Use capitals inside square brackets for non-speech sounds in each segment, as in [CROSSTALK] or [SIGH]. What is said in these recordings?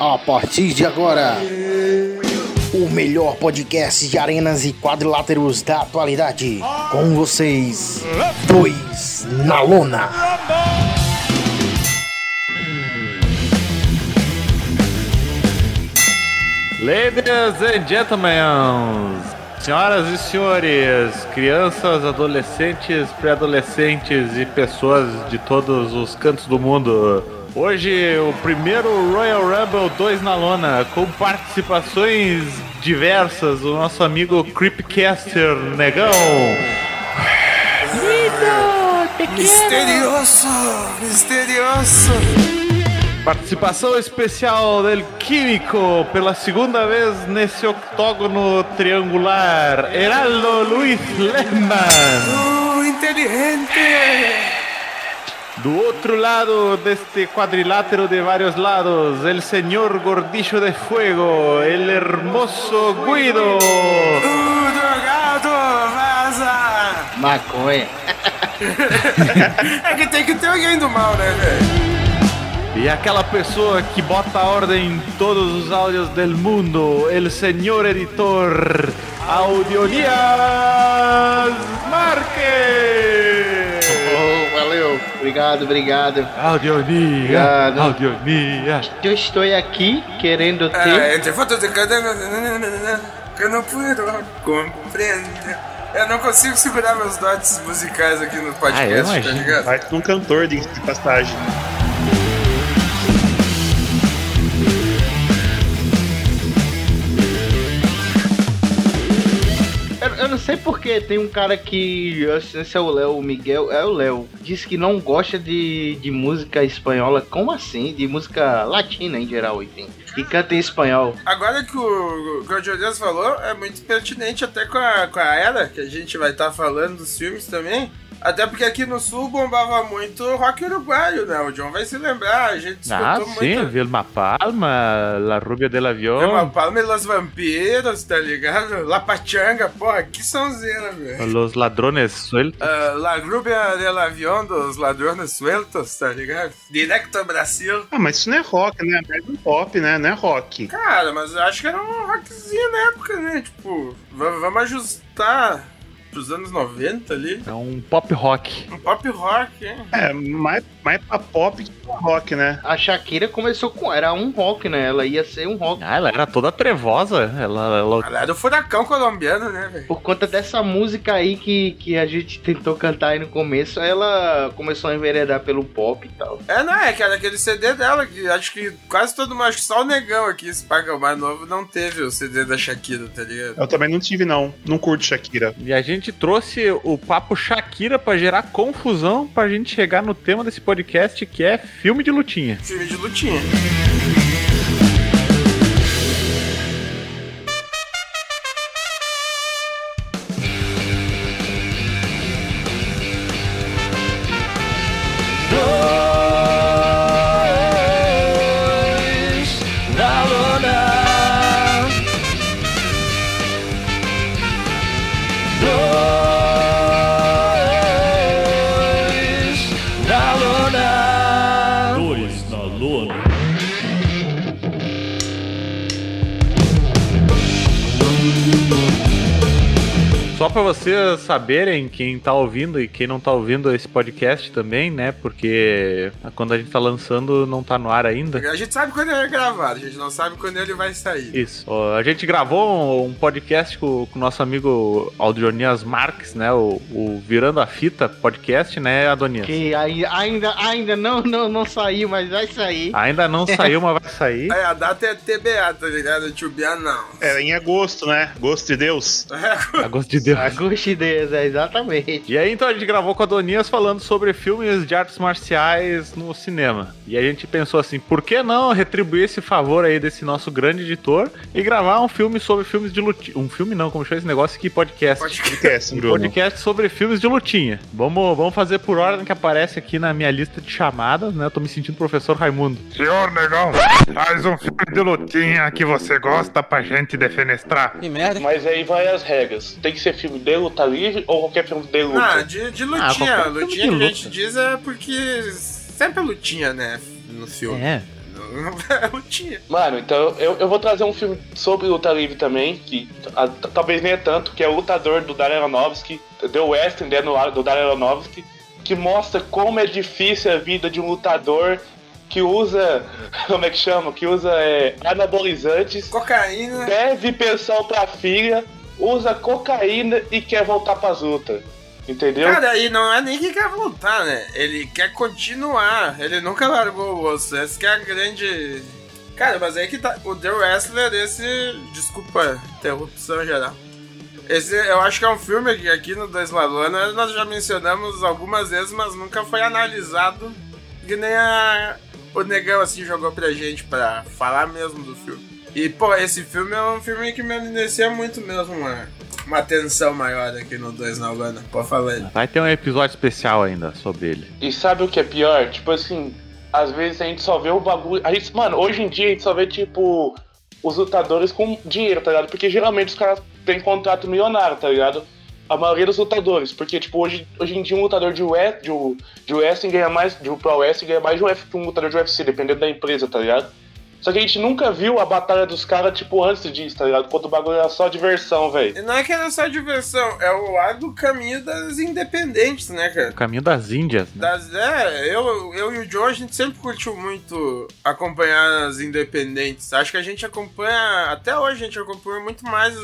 A partir de agora, o melhor podcast de arenas e quadriláteros da atualidade. Com vocês, dois na lona. Ladies and gentlemen, senhoras e senhores, crianças, adolescentes, pré-adolescentes e pessoas de todos os cantos do mundo. Hoje, o primeiro Royal Rumble 2 na lona, com participações diversas do nosso amigo Creepcaster Negão. Misterioso, misterioso. Participação especial del Químico pela segunda vez nesse octógono triangular, Heraldo Luiz Lehmann. Uh, inteligente. Do outro lado deste quadrilátero de vários lados, el señor Gordillo de Fuego, el hermoso Guido. Maconha. [LAUGHS] É que tem que ter alguém do mal, né, velho? E aquela pessoa que bota a ordem em todos os áudios del mundo, el señor editor, Audionias Marques. Obrigado, obrigado. Audionias, Obrigado. Audionias. Eu estou aqui querendo ter. É, entre fotos de que eu não puedo compreender. Eu não consigo segurar meus dotes musicais aqui no Ah, eu podcast, tá imagino. ligado? Vai um cantor de, de passagem. Eu, não sei porque tem um cara que. eu não sei se é o Léo, o Miguel. É o Léo. Diz que não gosta de, de música espanhola. Como assim? De música latina em geral, enfim. Que canta em espanhol. Agora que o, Jodias falou, é muito pertinente até com a, com a era, que a gente vai estar falando dos filmes também. Até porque aqui no sul bombava muito rock uruguaio, né? O John vai se lembrar, a gente escutou Ah, muito. sim, Vilma Palma, La Rubia del É Avião. uma Palma e Los Vampiros, tá ligado? La Pachanga, porra, que sonzeira, velho. Los ladrones sueltos. Ah, La Rubia del Avião dos Ladrones Sueltos, tá ligado? Direto ao Brasil. Ah, mas isso não é rock, né? É mais um pop, né? Não é rock. Cara, mas eu acho que era um rockzinho na época, né? Tipo, va- vamos ajustar pros anos 90 ali. É um pop rock. Um pop rock, hein? É, mais, mais pra pop que pra rock, né? A Shakira começou com. Era um rock, né? Ela ia ser um rock. Ah, ela era toda trevosa. Ela, ela Ela era o furacão colombiano, né, velho? Por conta dessa música aí que, que a gente tentou cantar aí no começo, ela começou a enveredar pelo pop e tal. É, não, é que era aquele CD dela, que acho que quase todo mundo, acho que só o negão aqui, esse paga mais novo, não teve o CD da Shakira, tá ligado? Eu também não tive, não. Não curto Shakira. E a gente trouxe o papo Shakira pra gerar confusão pra gente chegar no tema desse podcast que é filme de lutinha. Filme de lutinha. Só pra vocês saberem, quem tá ouvindo e quem não tá ouvindo esse podcast também, né? Porque quando a gente tá lançando não tá no ar ainda. A gente sabe quando ele é gravado, a gente não sabe quando ele vai sair. Isso. A gente gravou um, podcast com o nosso amigo Aldronias Marques, né? O, o Virando a Fita podcast, né, Adonias? Que ainda, ainda não, não, não saiu, mas vai sair. Ainda não [LAUGHS] saiu, mas vai sair. Aí a data é TBA, tá ligado? Tubia não. É em agosto, né? Gosto de Deus. [LAUGHS] A gosto de Deus. [LAUGHS] A Ghost Days, é exatamente. E aí então a gente gravou com a Donias falando sobre filmes de artes marciais no cinema. E a gente pensou assim, por que não retribuir esse favor aí desse nosso grande editor e gravar um filme sobre filmes de lutinha. Um filme não, como chama esse negócio aqui? Podcast. Podcast, Um Bruno. podcast sobre filmes de lutinha. Vamos, vamos fazer por ordem que aparece aqui na minha lista de chamadas, né? Eu tô me sentindo professor Raimundo. Senhor Negão, faz um filme de lutinha que você gosta pra gente defenestrar. Mas aí vai as regras. Tem que ser filme de luta livre ou qualquer filme de luta? Ah, de, de lutinha. filme lutinha de que a gente luta. diz é porque sempre é lutinha, né? No filme. É. [LAUGHS] Não tinha. Mano, então eu, eu vou trazer um filme sobre luta livre também, que a- talvez nem é tanto, que é o Lutador do Darren Aronofsky, The Western né, no- do Darren Aronofsky, que mostra como é difícil a vida de um lutador que usa, [LAUGHS] como é que chama? Que usa é, anabolizantes, Cocaína. deve pensão pra filha, usa cocaína e quer voltar pras lutas. Entendeu? Cara, e não é nem que quer voltar, né? Ele quer continuar. Ele nunca largou o osso. Essa que é a grande. Cara, mas aí que tá. O The Wrestler, esse. Desculpa, interrupção geral. Esse eu acho que é um filme que aqui no Dois Lalona nós já mencionamos algumas vezes, mas nunca foi analisado. Que nem a, o Negão assim jogou pra gente pra falar mesmo do filme. E, pô, esse filme é um filme que me merecia muito mesmo uma, uma atenção maior aqui no Dois na Urbana. Pode falar aí. Vai ter um episódio especial ainda sobre ele. E sabe o que é pior? Tipo assim, às vezes a gente só vê o bagulho. A gente, mano, hoje em dia a gente só vê, tipo, os lutadores com dinheiro, tá ligado? Porque geralmente os caras têm contrato milionário, tá ligado? A maioria dos lutadores. Porque, tipo, hoje, hoje em dia um lutador de, UE, de, de wrestling ganha mais. De Pro Wrestling ganha mais de um, F- que um lutador de UFC, dependendo da empresa, tá ligado? Só que a gente nunca viu a batalha dos caras, tipo, antes disso, tá ligado? Quando o bagulho era só diversão, velho. E não é que era só diversão, é o lado do caminho das independentes, né, cara? O caminho das Índias, né? Das, é, eu, eu e o Joe, a gente sempre curtiu muito acompanhar as independentes. Acho que a gente acompanha, até hoje a gente acompanha muito mais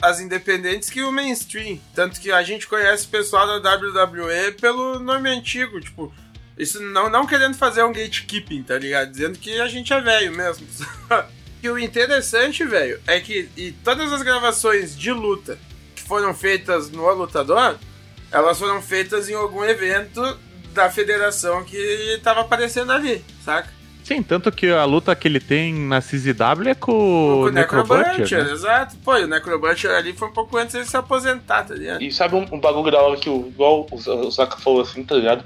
as independentes que o mainstream. Tanto que a gente conhece o pessoal da WWE pelo nome antigo, tipo, isso não, não querendo fazer um gatekeeping, tá ligado? Dizendo que a gente é velho mesmo. [LAUGHS] e o interessante, velho, é que e todas as gravações de luta que foram feitas no Lutador, elas foram feitas em algum evento da federação que tava aparecendo ali, saca? Sim, tanto que a luta que ele tem na CZW é com Com o Necrobutcher, né? exato. Pô, o Necrobutcher ali foi um pouco antes de ele se aposentar, tá ligado? E sabe um, um bagulho da hora que, o, igual o, o Zaka falou assim, tá ligado?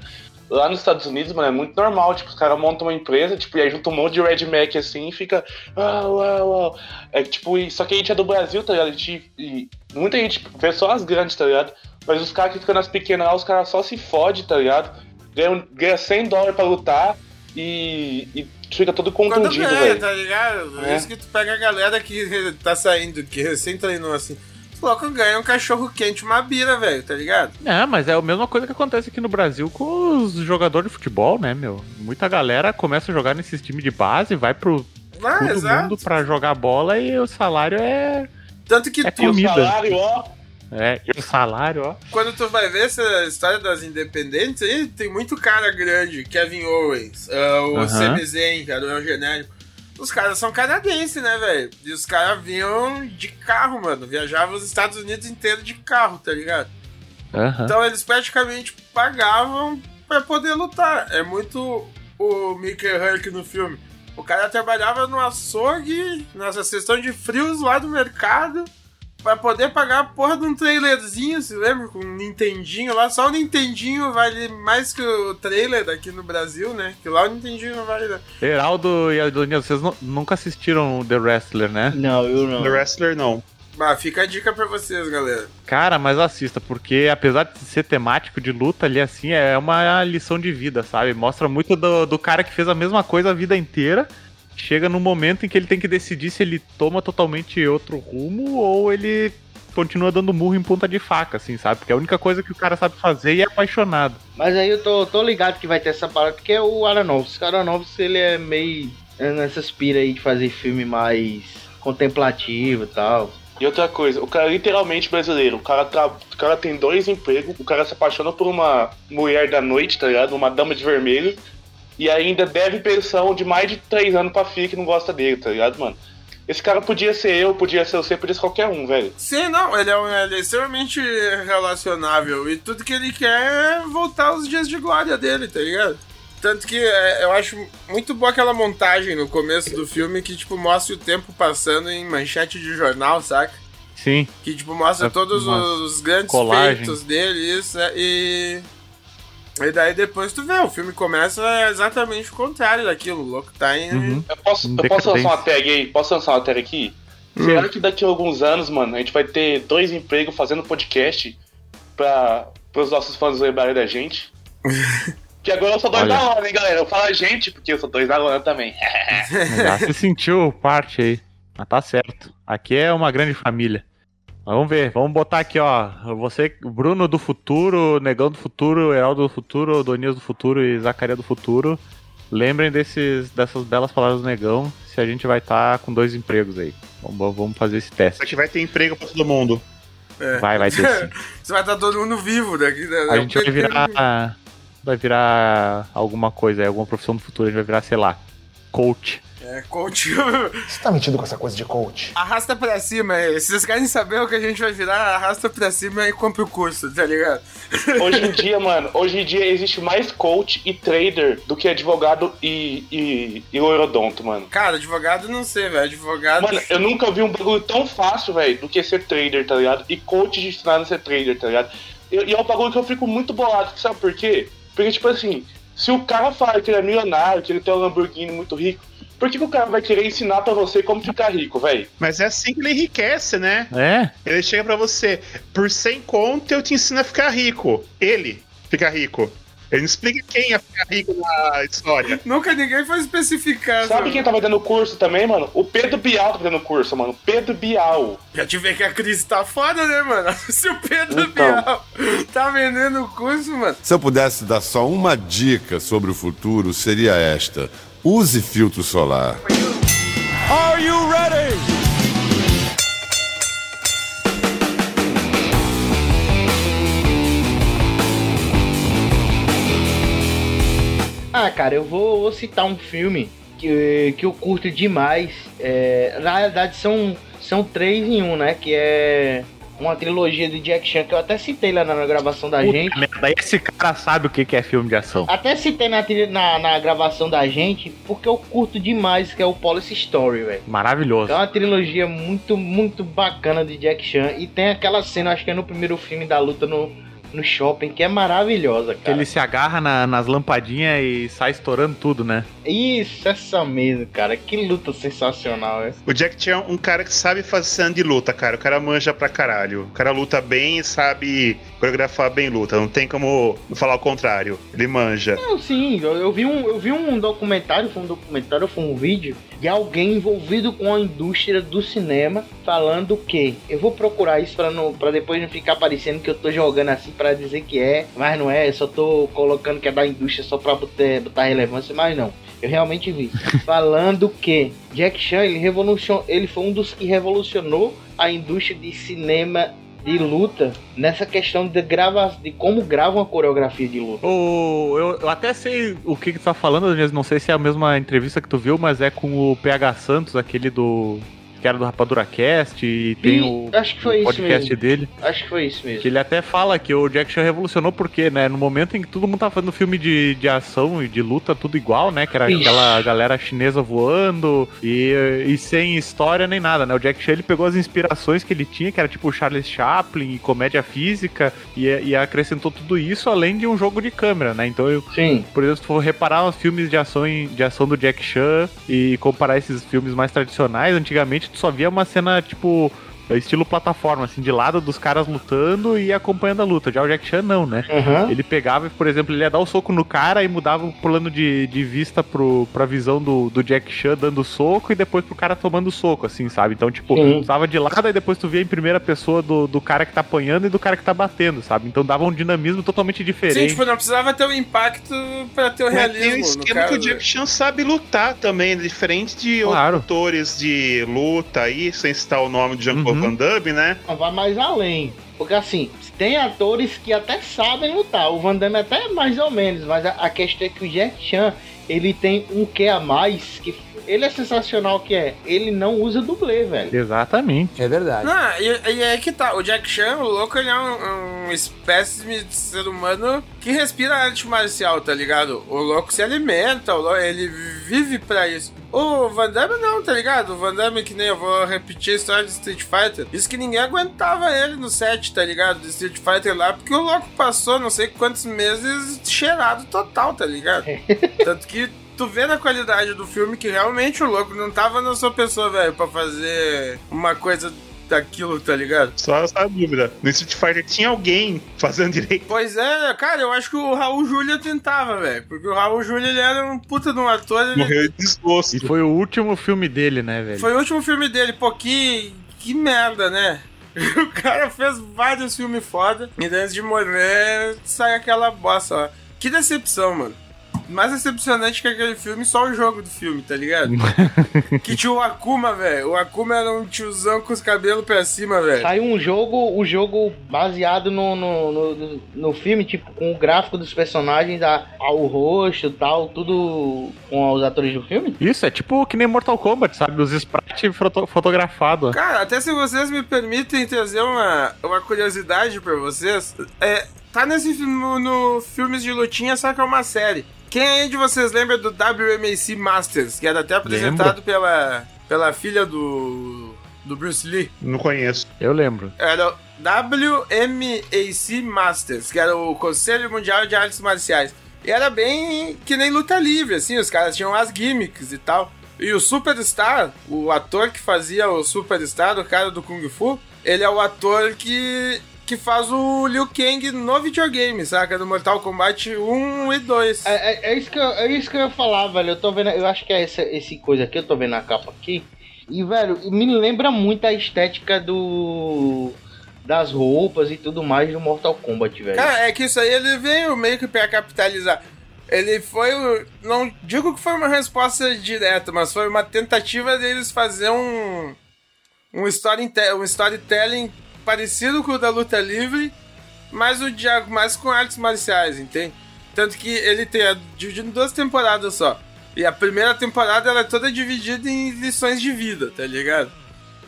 Lá nos Estados Unidos, mano, é muito normal, tipo, os caras montam uma empresa, tipo, e aí junta um monte de Red Mac assim e fica. Uau, uau, uau. É tipo, e- só que a gente é do Brasil, tá ligado? A gente, e muita gente vê só as grandes, tá ligado? Mas os caras que ficam nas pequenas lá, os caras só se fodem, tá ligado? Ganha, ganha 100 dólares pra lutar e, e fica todo contundido, velho. tá ligado? É É. isso que tu pega a galera que [LAUGHS] tá saindo, que recém treinou assim. Os loucos ganham um cachorro quente, uma bira, velho, tá ligado? É, mas é a mesma coisa que acontece aqui no Brasil com os jogadores de futebol, né, meu? Muita galera começa a jogar nesses times de base, vai pro Ah, todo exato. mundo pra jogar bola e o salário é. Tanto que É tu, E o comida. salário, ó. É, e o salário, ó. quando tu vai ver essa história das independentes aí, tem muito cara grande, Kevin Owens, ah, o Aham. Sami Zayn, cara, o genérico. Os caras são canadenses, né, velho? E os caras vinham de carro, mano. Viajavam os Estados Unidos inteiro de carro, tá ligado? Aham. Então eles praticamente pagavam pra poder lutar. É muito o Mickey Herc no filme. O cara trabalhava no açougue, nessa sessão de frios lá do mercado, pra poder pagar a porra de um trailerzinho, se lembra? Com um Nintendinho lá. Só o Nintendinho vale mais que o trailer aqui no Brasil, né? Que lá o Nintendinho não vale. Heraldo e Adonia, vocês nu- nunca assistiram The Wrestler, né? Não, eu não. The Wrestler não. Bah, fica a dica pra vocês, galera. Cara, mas assista, porque apesar de ser temático de luta ali assim, é uma lição de vida, sabe? Mostra muito do, do cara que fez a mesma coisa a vida inteira. Chega num momento em que ele tem que decidir se ele toma totalmente outro rumo ou ele continua dando murro em ponta de faca, assim, sabe? Porque é a única coisa que o cara sabe fazer e é apaixonado. Mas aí eu tô, tô ligado que vai ter essa parada, que é o Aronofsky. O Aronofsky, ele é meio é nessas pira aí de fazer filme mais contemplativo e tal. E outra coisa, o cara é literalmente brasileiro. O cara, tra... o cara tem dois empregos, o cara se apaixona por uma mulher da noite, tá ligado? Uma dama de vermelho. E ainda deve pensão de mais de três anos pra filha que não gosta dele, tá ligado, mano? Esse cara podia ser eu, podia ser você, podia ser qualquer um, velho. Sim, não, ele é, um- ele é extremamente relacionável e tudo que ele quer é voltar aos dias de glória dele, tá ligado? Tanto que é, eu acho muito boa aquela montagem no começo do filme que, tipo, mostra o tempo passando em manchete de jornal, saca? Sim. Que, tipo, mostra É todos os grandes colagem. feitos dele, isso, é, e... E daí depois tu vê, o filme começa exatamente o contrário daquilo, o louco tá em... Uhum. Eu posso, eu posso lançar uma tag aí? Posso lançar uma tag aqui? Será que daqui a alguns anos, mano, a gente vai ter dois empregos fazendo podcast pra, pros nossos fãs lembrarem da gente? [LAUGHS] Que agora eu sou dois Olha. da hora, hein, galera? Eu falo a gente, porque eu sou dois da hora também. [LAUGHS] Já se sentiu parte aí. Mas tá certo. Aqui é uma grande família. Vamos ver, vamos botar aqui, ó. Você, Bruno do futuro, Negão do futuro, Heraldo do futuro, Donias do futuro e Zacaria do futuro. Lembrem desses, dessas belas palavras do Negão, se a gente vai estar com dois empregos aí. Vamos, vamos fazer esse teste. aqui vai ter emprego pra todo mundo. Vai, vai ter sim. [LAUGHS] Você vai estar todo mundo vivo daqui. Né? A gente vai virar. Vai virar alguma coisa aí, alguma profissão do futuro. A gente vai virar, sei lá, coach. É, coach. [LAUGHS] Você tá metido com essa coisa de coach? arrasta pra cima. é. Se vocês querem saber o que a gente vai virar, arrasta pra cima e compra o curso, tá ligado? [LAUGHS] Hoje em dia, mano, hoje em dia existe mais coach e trader do que advogado e, e, e orodonto, mano. Cara, advogado não sei, velho. Advogado. Mano, eu nunca vi um bagulho tão fácil, velho, do que ser trader, tá ligado? E coach de ensinar a ser trader, tá ligado? E, e é um bagulho que eu fico muito bolado, sabe por quê? Porque, tipo assim, se o cara fala que ele é milionário, que ele tem um Lamborghini muito rico, por que, que o cara vai querer ensinar pra você como ficar rico, velho? Mas é assim que ele enriquece, né? É? Ele chega pra você, por 100 conto eu te ensino a ficar rico. Ele fica rico. Ele não explica quem ia ficar rico na história. Nunca ninguém foi especificar. Sabe quem tava dando curso também, mano? O Pedro Bial tá dando curso, mano. Pedro Bial. Já te ver que a crise tá foda, né, mano? [LAUGHS] Se o Pedro Então. Bial tá vendendo o curso, mano. Se eu pudesse dar só uma dica sobre o futuro, seria esta: use filtro solar. Ah, cara, eu vou, vou citar um filme que, que eu curto demais. É, na realidade, são, são três em um, né? Que é uma trilogia do Jack Chan, que eu até citei lá na gravação da gente. Puta merda, esse cara sabe o que é filme de ação. Até citei na, na, na gravação da gente, porque eu curto demais, que é o Policy Story, velho. Maravilhoso. É uma trilogia muito, muito bacana de Jack Chan. E tem aquela cena, acho que é no primeiro filme da luta no, no shopping, que é maravilhosa, cara. ele se agarra na- nas lampadinhas e sai estourando tudo, né? Isso, essa mesmo, cara. Que luta sensacional, velho. O Jack Chan é um cara que sabe fazer cena de luta, cara. O cara manja pra caralho. O cara luta bem e sabe coreografar bem luta. Não tem como falar o contrário. Ele manja. Não, sim, eu, eu vi um, eu vi um documentário, foi um documentário, foi um vídeo de alguém envolvido com a indústria do cinema falando que eu vou procurar isso pra, não, pra depois não ficar parecendo que eu tô jogando assim pra dizer que é, mas não é, eu só tô colocando que é da indústria só pra botar, botar relevância, mas não. Eu realmente vi. [LAUGHS] Falando que Jack Chan, ele, revolucion, ele foi um dos que revolucionou a indústria de cinema de luta nessa questão de grava, de como grava uma coreografia de luta. O, eu, eu até sei o que, que tu tá falando, não sei se é a mesma entrevista que tu viu, mas é com o PH Santos, aquele do. Que era do Rapadura Cast, e tem o, acho que foi o isso podcast mesmo. dele. Acho que foi isso mesmo. Que ele até fala que o Jack Chan revolucionou porque, né, no momento em que todo mundo tá fazendo filme de, de ação e de luta tudo igual, né, que era Ixi. aquela galera chinesa voando e, e sem história nem nada, né, o Jack Chan ele pegou as inspirações que ele tinha, que era tipo Charles Chaplin e comédia física e, e acrescentou tudo isso além de um jogo de câmera, né, então eu, Sim. por exemplo, se for reparar os filmes de ação, de ação do Jack Chan e comparar esses filmes mais tradicionais, antigamente só via uma cena tipo estilo plataforma, assim, de lado dos caras lutando e acompanhando a luta. Já o Jack Chan não, né? Aham. Ele pegava, e, por exemplo, ele ia dar o soco no cara e mudava o plano de, de vista pro, pra visão do, do Jack Chan dando o soco e depois pro cara tomando o soco, assim, sabe? Então, tipo, Sim. tu tava de lado e depois tu via em primeira pessoa do, do cara que tá apanhando e do cara que tá batendo, sabe? Então dava um dinamismo totalmente diferente. Sim, tipo, não precisava ter o impacto pra ter o Mas realismo. tem um esquema caso. que o Jack Chan sabe lutar também, né? diferente de Claro. outros atores de luta aí, sem citar o nome de Jean-Claude Uhum. Van Damme, né? Não vai mais além. Porque assim, tem atores que até sabem lutar. O Van Damme até mais ou menos, mas a, a questão é que o Jack Chan, ele tem um que a mais que ele é sensacional que é, ele não usa dublê, velho. Exatamente. É verdade. Não, e, e é que tá. O Jack Chan, o louco, ele é um, um espécime de ser humano que respira arte marcial, tá ligado? O louco se alimenta, o louco, ele vive pra isso. O Van Damme não, tá ligado? O Van Damme, que nem eu vou repetir a história de Street Fighter. Isso que ninguém aguentava ele no set, tá ligado? Do Street Fighter lá, porque o louco passou não sei quantos meses cheirado total, tá ligado? [LAUGHS] Tanto que tu vê na qualidade do filme que realmente o louco não tava na sua pessoa, velho, pra fazer uma coisa daquilo, tá ligado? Só essa dúvida. No Street Fighter tinha alguém fazendo direito. Pois é, cara, eu acho que o Raul Júlia tentava, velho. Porque o Raul Júlia ele era um puta de um ator. Ele... Morreu de desgosto. E foi o último filme dele, né, velho? Foi o último filme dele, pô, que, que merda, né? [LAUGHS] O cara fez vários filmes foda e antes de morrer sai aquela bosta, ó. Que decepção, mano. Mais decepcionante que aquele filme, só o jogo do filme, tá ligado? [LAUGHS] que tinha o Akuma, velho. O Akuma era um tiozão com os cabelos pra cima, velho. Saiu um jogo, o jogo baseado no, no, no, no filme, tipo, com o gráfico dos personagens, a, ao rosto e tal, tudo com os atores do filme. Isso, é tipo que nem Mortal Kombat, sabe? Os sprites foto fotografados. Cara, até se vocês me permitem trazer uma, uma curiosidade pra vocês, é, tá nesse no, no filmes de lutinha, só que é uma série. Quem aí de vocês lembra do WMAC Masters, que era até apresentado pela, pela filha do, do Bruce Lee? Não conheço. Eu lembro. Era o WMAC Masters, que era o Conselho Mundial de Artes Marciais. E era bem que nem luta livre, assim, os caras tinham as gimmicks e tal. E o Superstar, o ator que fazia o Superstar, o cara do Kung Fu, ele é o ator que que faz o Liu Kang no videogame, saca? Do Mortal Kombat 1 e 2. É, é, é isso, que eu, é isso que eu ia falar, velho. Eu tô vendo, eu acho que é essa, esse coisa aqui, eu tô vendo a capa aqui. E, velho, me lembra muito a estética do. das roupas e tudo mais do Mortal Kombat, velho. Cara, é que isso aí ele veio meio que pra capitalizar. Ele foi. Não digo que foi uma resposta direta, mas foi uma tentativa deles fazer um. Um, story, um storytelling parecido com o da luta livre, mas o Diago mais com artes marciais, entende? Tanto que ele tem é dividido em duas temporadas só. E a primeira temporada ela é toda dividida em lições de vida, tá ligado?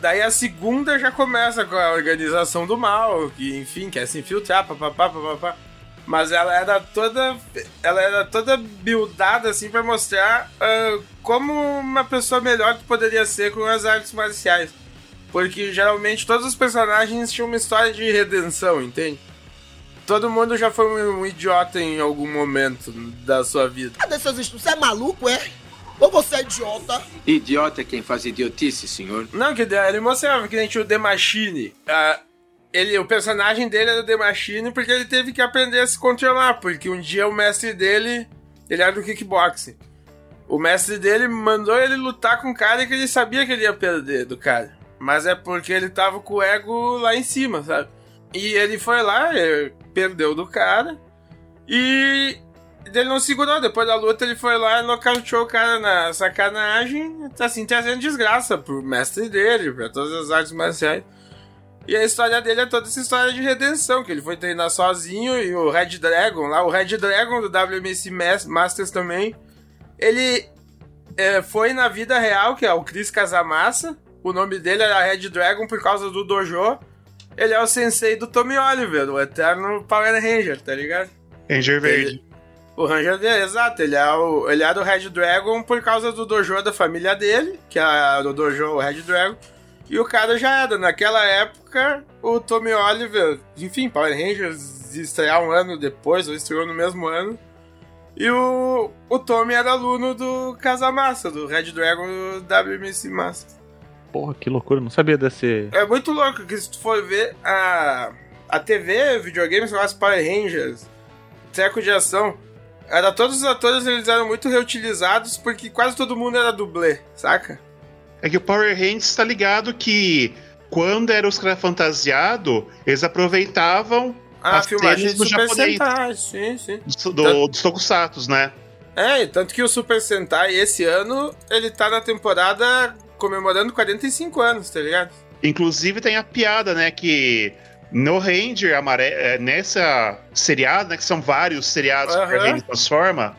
Daí a segunda já começa com a organização do mal, que enfim, quer se infiltrar, papapá, papapá. Mas ela era toda. Ela era toda buildada assim pra mostrar ah, como uma pessoa melhor poderia ser com as artes marciais. Porque geralmente todos os personagens tinham uma história de redenção, entende? Todo mundo já foi um, um idiota em algum momento da sua vida. Cadê seus estudos? Você é maluco, é? Ou você é idiota? Idiota é quem faz idiotice, senhor. Não, que ele mostrava que nem tinha o The Machine. Ah, ele, o personagem dele era o The Machine porque ele teve que aprender a se controlar. Porque um dia o mestre dele, ele era do kickboxing. O mestre dele mandou ele lutar com um cara que ele sabia que ele ia perder do cara. Mas é porque ele tava com o ego lá em cima, sabe? E ele foi lá, ele perdeu do cara. E ele não segurou. Depois da luta, ele foi lá e nocauteou o cara na sacanagem, assim, trazendo desgraça pro mestre dele, pra todas as artes marciais. E a história dele é toda essa história de redenção, que ele foi treinar sozinho e o Red Dragon lá, o Red Dragon do WMC Mas- Masters também, ele é, foi na vida real, que é o Chris Casamassa, o nome dele era Red Dragon por causa do dojo, ele é o sensei do Tommy Oliver, o eterno Power Ranger, tá ligado? Ranger Verde. O Ranger dele, exato, ele é, o, ele é do Red Dragon por causa do dojo da família dele, que é o dojo Red Dragon. E o cara já era. Naquela época, o Tommy Oliver, enfim, Power Rangers estrear um ano depois, ou estreou no mesmo ano. E o, o Tommy era aluno do Casamassa, do Red Dragon do WMC Master. Porra, que loucura, não sabia desse. É muito louco que se tu for ver a, a TV, videogames, as Power Rangers, treco de ação, era todos os atores eles eram muito reutilizados porque quase todo mundo era dublê, saca? É que o Power Rangers tá ligado que quando era os caras fantasiados, eles aproveitavam Ah, as de do Super japonês, Sentai, sim, sim. do, do, dos tokusatsu, né? É, e tanto que o Super Sentai esse ano, ele tá na temporada comemorando 45 anos, tá ligado? Inclusive tem a piada, né, que no Ranger amarelo, nessa seriado, né, que são vários seriados que o. Rangers transforma,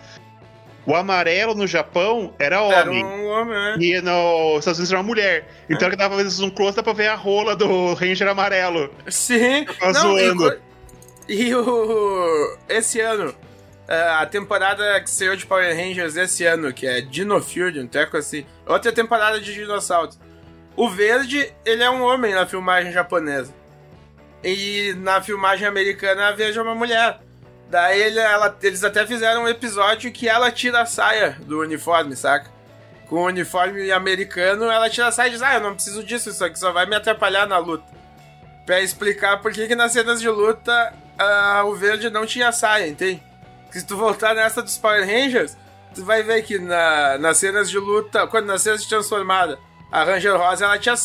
o amarelo no Japão era Era homem. um homem, né? E nos Estados Unidos era uma mulher. Então que dava vezes um close dá pra ver a rola do Ranger amarelo. Sim. Tá Não, e, zoando. co- e o esse ano, é, a temporada que saiu de Power Rangers esse ano, que é Dino Fury, um treco assim, outra temporada de dinossauros. O verde, ele é um homem na filmagem japonesa. E na filmagem americana, a verde é uma mulher. Daí ele- ela- eles até fizeram um episódio que ela tira a saia do uniforme, saca? com o uniforme americano, ela tira a saia e diz: Ah, eu não preciso disso, isso aqui só vai me atrapalhar na luta. Pra explicar por que, que nas cenas de luta ah, o verde não tinha saia, entende? Se tu voltar nessa dos Power Rangers, tu vai ver que na, nas cenas de luta, quando nas cenas de transformada, a Ranger Rosa ela tinha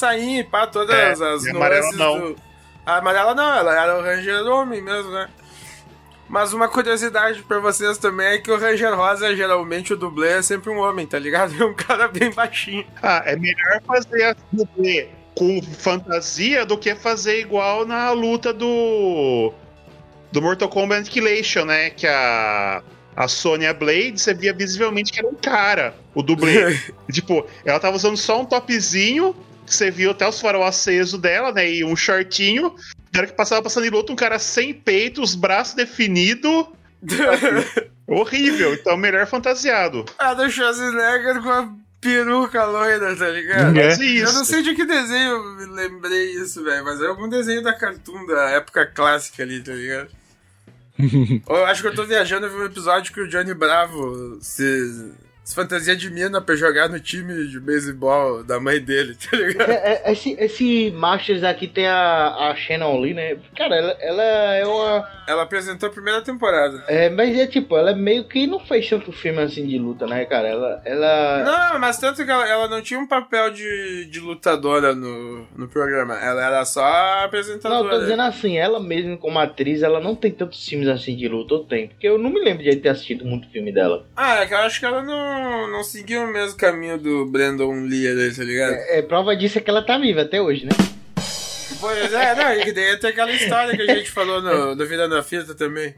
e pá, todas É, as nuances não. do. A amarela não, ela era o Ranger Homem mesmo, né? Mas uma curiosidade pra vocês também é que o Ranger Rosa, geralmente o dublê é sempre um homem, tá ligado? [LAUGHS] É um cara bem baixinho. Ah, é melhor fazer a dublê com fantasia do que fazer igual na luta do. Do Mortal Kombat Annihilation, né? Que a. A Sonya Blade, você via visivelmente que era um cara, o dublê. [LAUGHS] tipo, ela tava usando só um topzinho, que você viu até os farol aceso dela, né? E um shortinho. Na hora que passava passando em luta, um cara sem peito, os braços definidos. [LAUGHS] Horrível, então melhor fantasiado. A do Schwarzenegger com a peruca loira, tá ligado? É. Isso. Eu não sei de que desenho eu me lembrei isso, velho, mas é algum desenho da Cartoon da época clássica ali, tá ligado? [LAUGHS] Eu acho que eu tô viajando, eu vi um episódio que o Johnny Bravo se, se fantasia de mina pra jogar no time de beisebol da mãe dele, tá ligado? É, é, esse, esse Masters aqui tem a, a Shannon Lee, né? Cara, ela, ela é uma. Ela apresentou a primeira temporada. É, mas é tipo, ela meio que não fez tanto filme assim de luta, né, cara? Ela. ela... Não, mas tanto que ela, ela não tinha um papel de, de lutadora no, no programa. Ela era só apresentadora. Não, eu tô dizendo assim, ela mesma como atriz, ela não tem tantos filmes assim de luta, ou tem? Porque eu não me lembro de ter assistido muito filme dela. Ah, é que eu acho que ela não, não seguiu o mesmo caminho do Brandon Lee ali, tá ligado? É, é, prova disso é que ela tá viva até hoje, né? Pois é, não, e que daí tem aquela história que a gente falou no, no Vida na Fita também.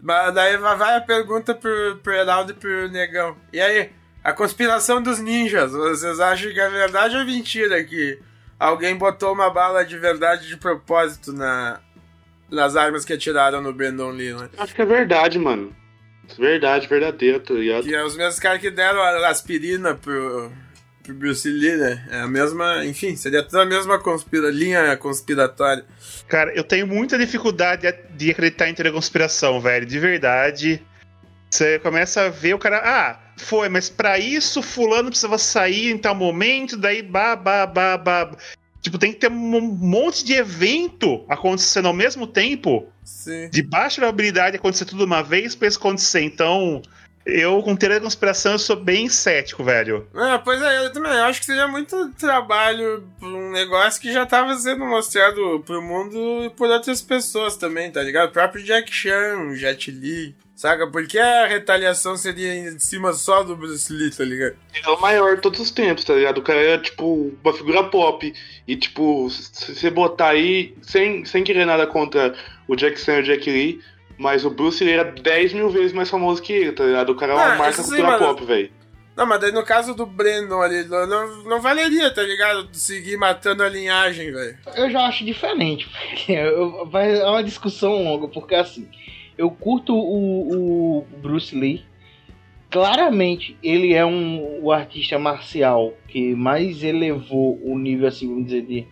Mas daí vai vai a pergunta pro, pro Heraldo e pro Negão. E aí, a conspiração dos ninjas, vocês acham que é verdade ou mentira que alguém botou uma bala de verdade de propósito na, nas armas que atiraram no Brandon Lee, né? Acho que é verdade, mano. Verdade, verdadeiro, tá ligado? Que é os mesmos caras que deram a aspirina pro, pro Bruce Lee, né? É a mesma, enfim, seria toda a mesma conspira, linha conspiratória. Cara, eu tenho muita dificuldade de acreditar em teoria conspiração, velho. De verdade. Você começa a ver o cara. Ah, foi, mas pra isso fulano precisava sair em tal momento, daí ba, ba, ba, ba. Tipo, tem que ter um monte de evento acontecendo ao mesmo tempo. Sim. De baixa probabilidade de acontecer tudo de uma vez pra isso acontecer. Então, eu, com teoria da conspiração, eu sou bem cético, velho. É, pois é, eu também acho que seria muito trabalho pra um negócio que já tava sendo mostrado pro mundo e por outras pessoas também, tá ligado? O próprio Jack Chan, o Jet Li, saca? Porque a retaliação seria em cima só do Bruce Lee, tá ligado? Ele é o maior de todos os tempos, tá ligado? O cara é, tipo, uma figura pop. E, tipo, se você botar aí, sem, sem querer nada contra o Jack Chan e o Jack Lee, mas o Bruce Lee era 10 mil vezes mais famoso que ele, tá ligado? O cara é uma Ah, marca sim, cultura mano. pop, velho. Não, mas daí no caso do Brandon ali, não, não valeria, tá ligado? Seguir matando a linhagem, velho. Eu já acho diferente. [LAUGHS] Vai é uma discussão longa, porque assim, eu curto o, o Bruce Lee. Claramente, ele é um, o artista marcial que mais elevou o nível, assim, vamos dizer, de,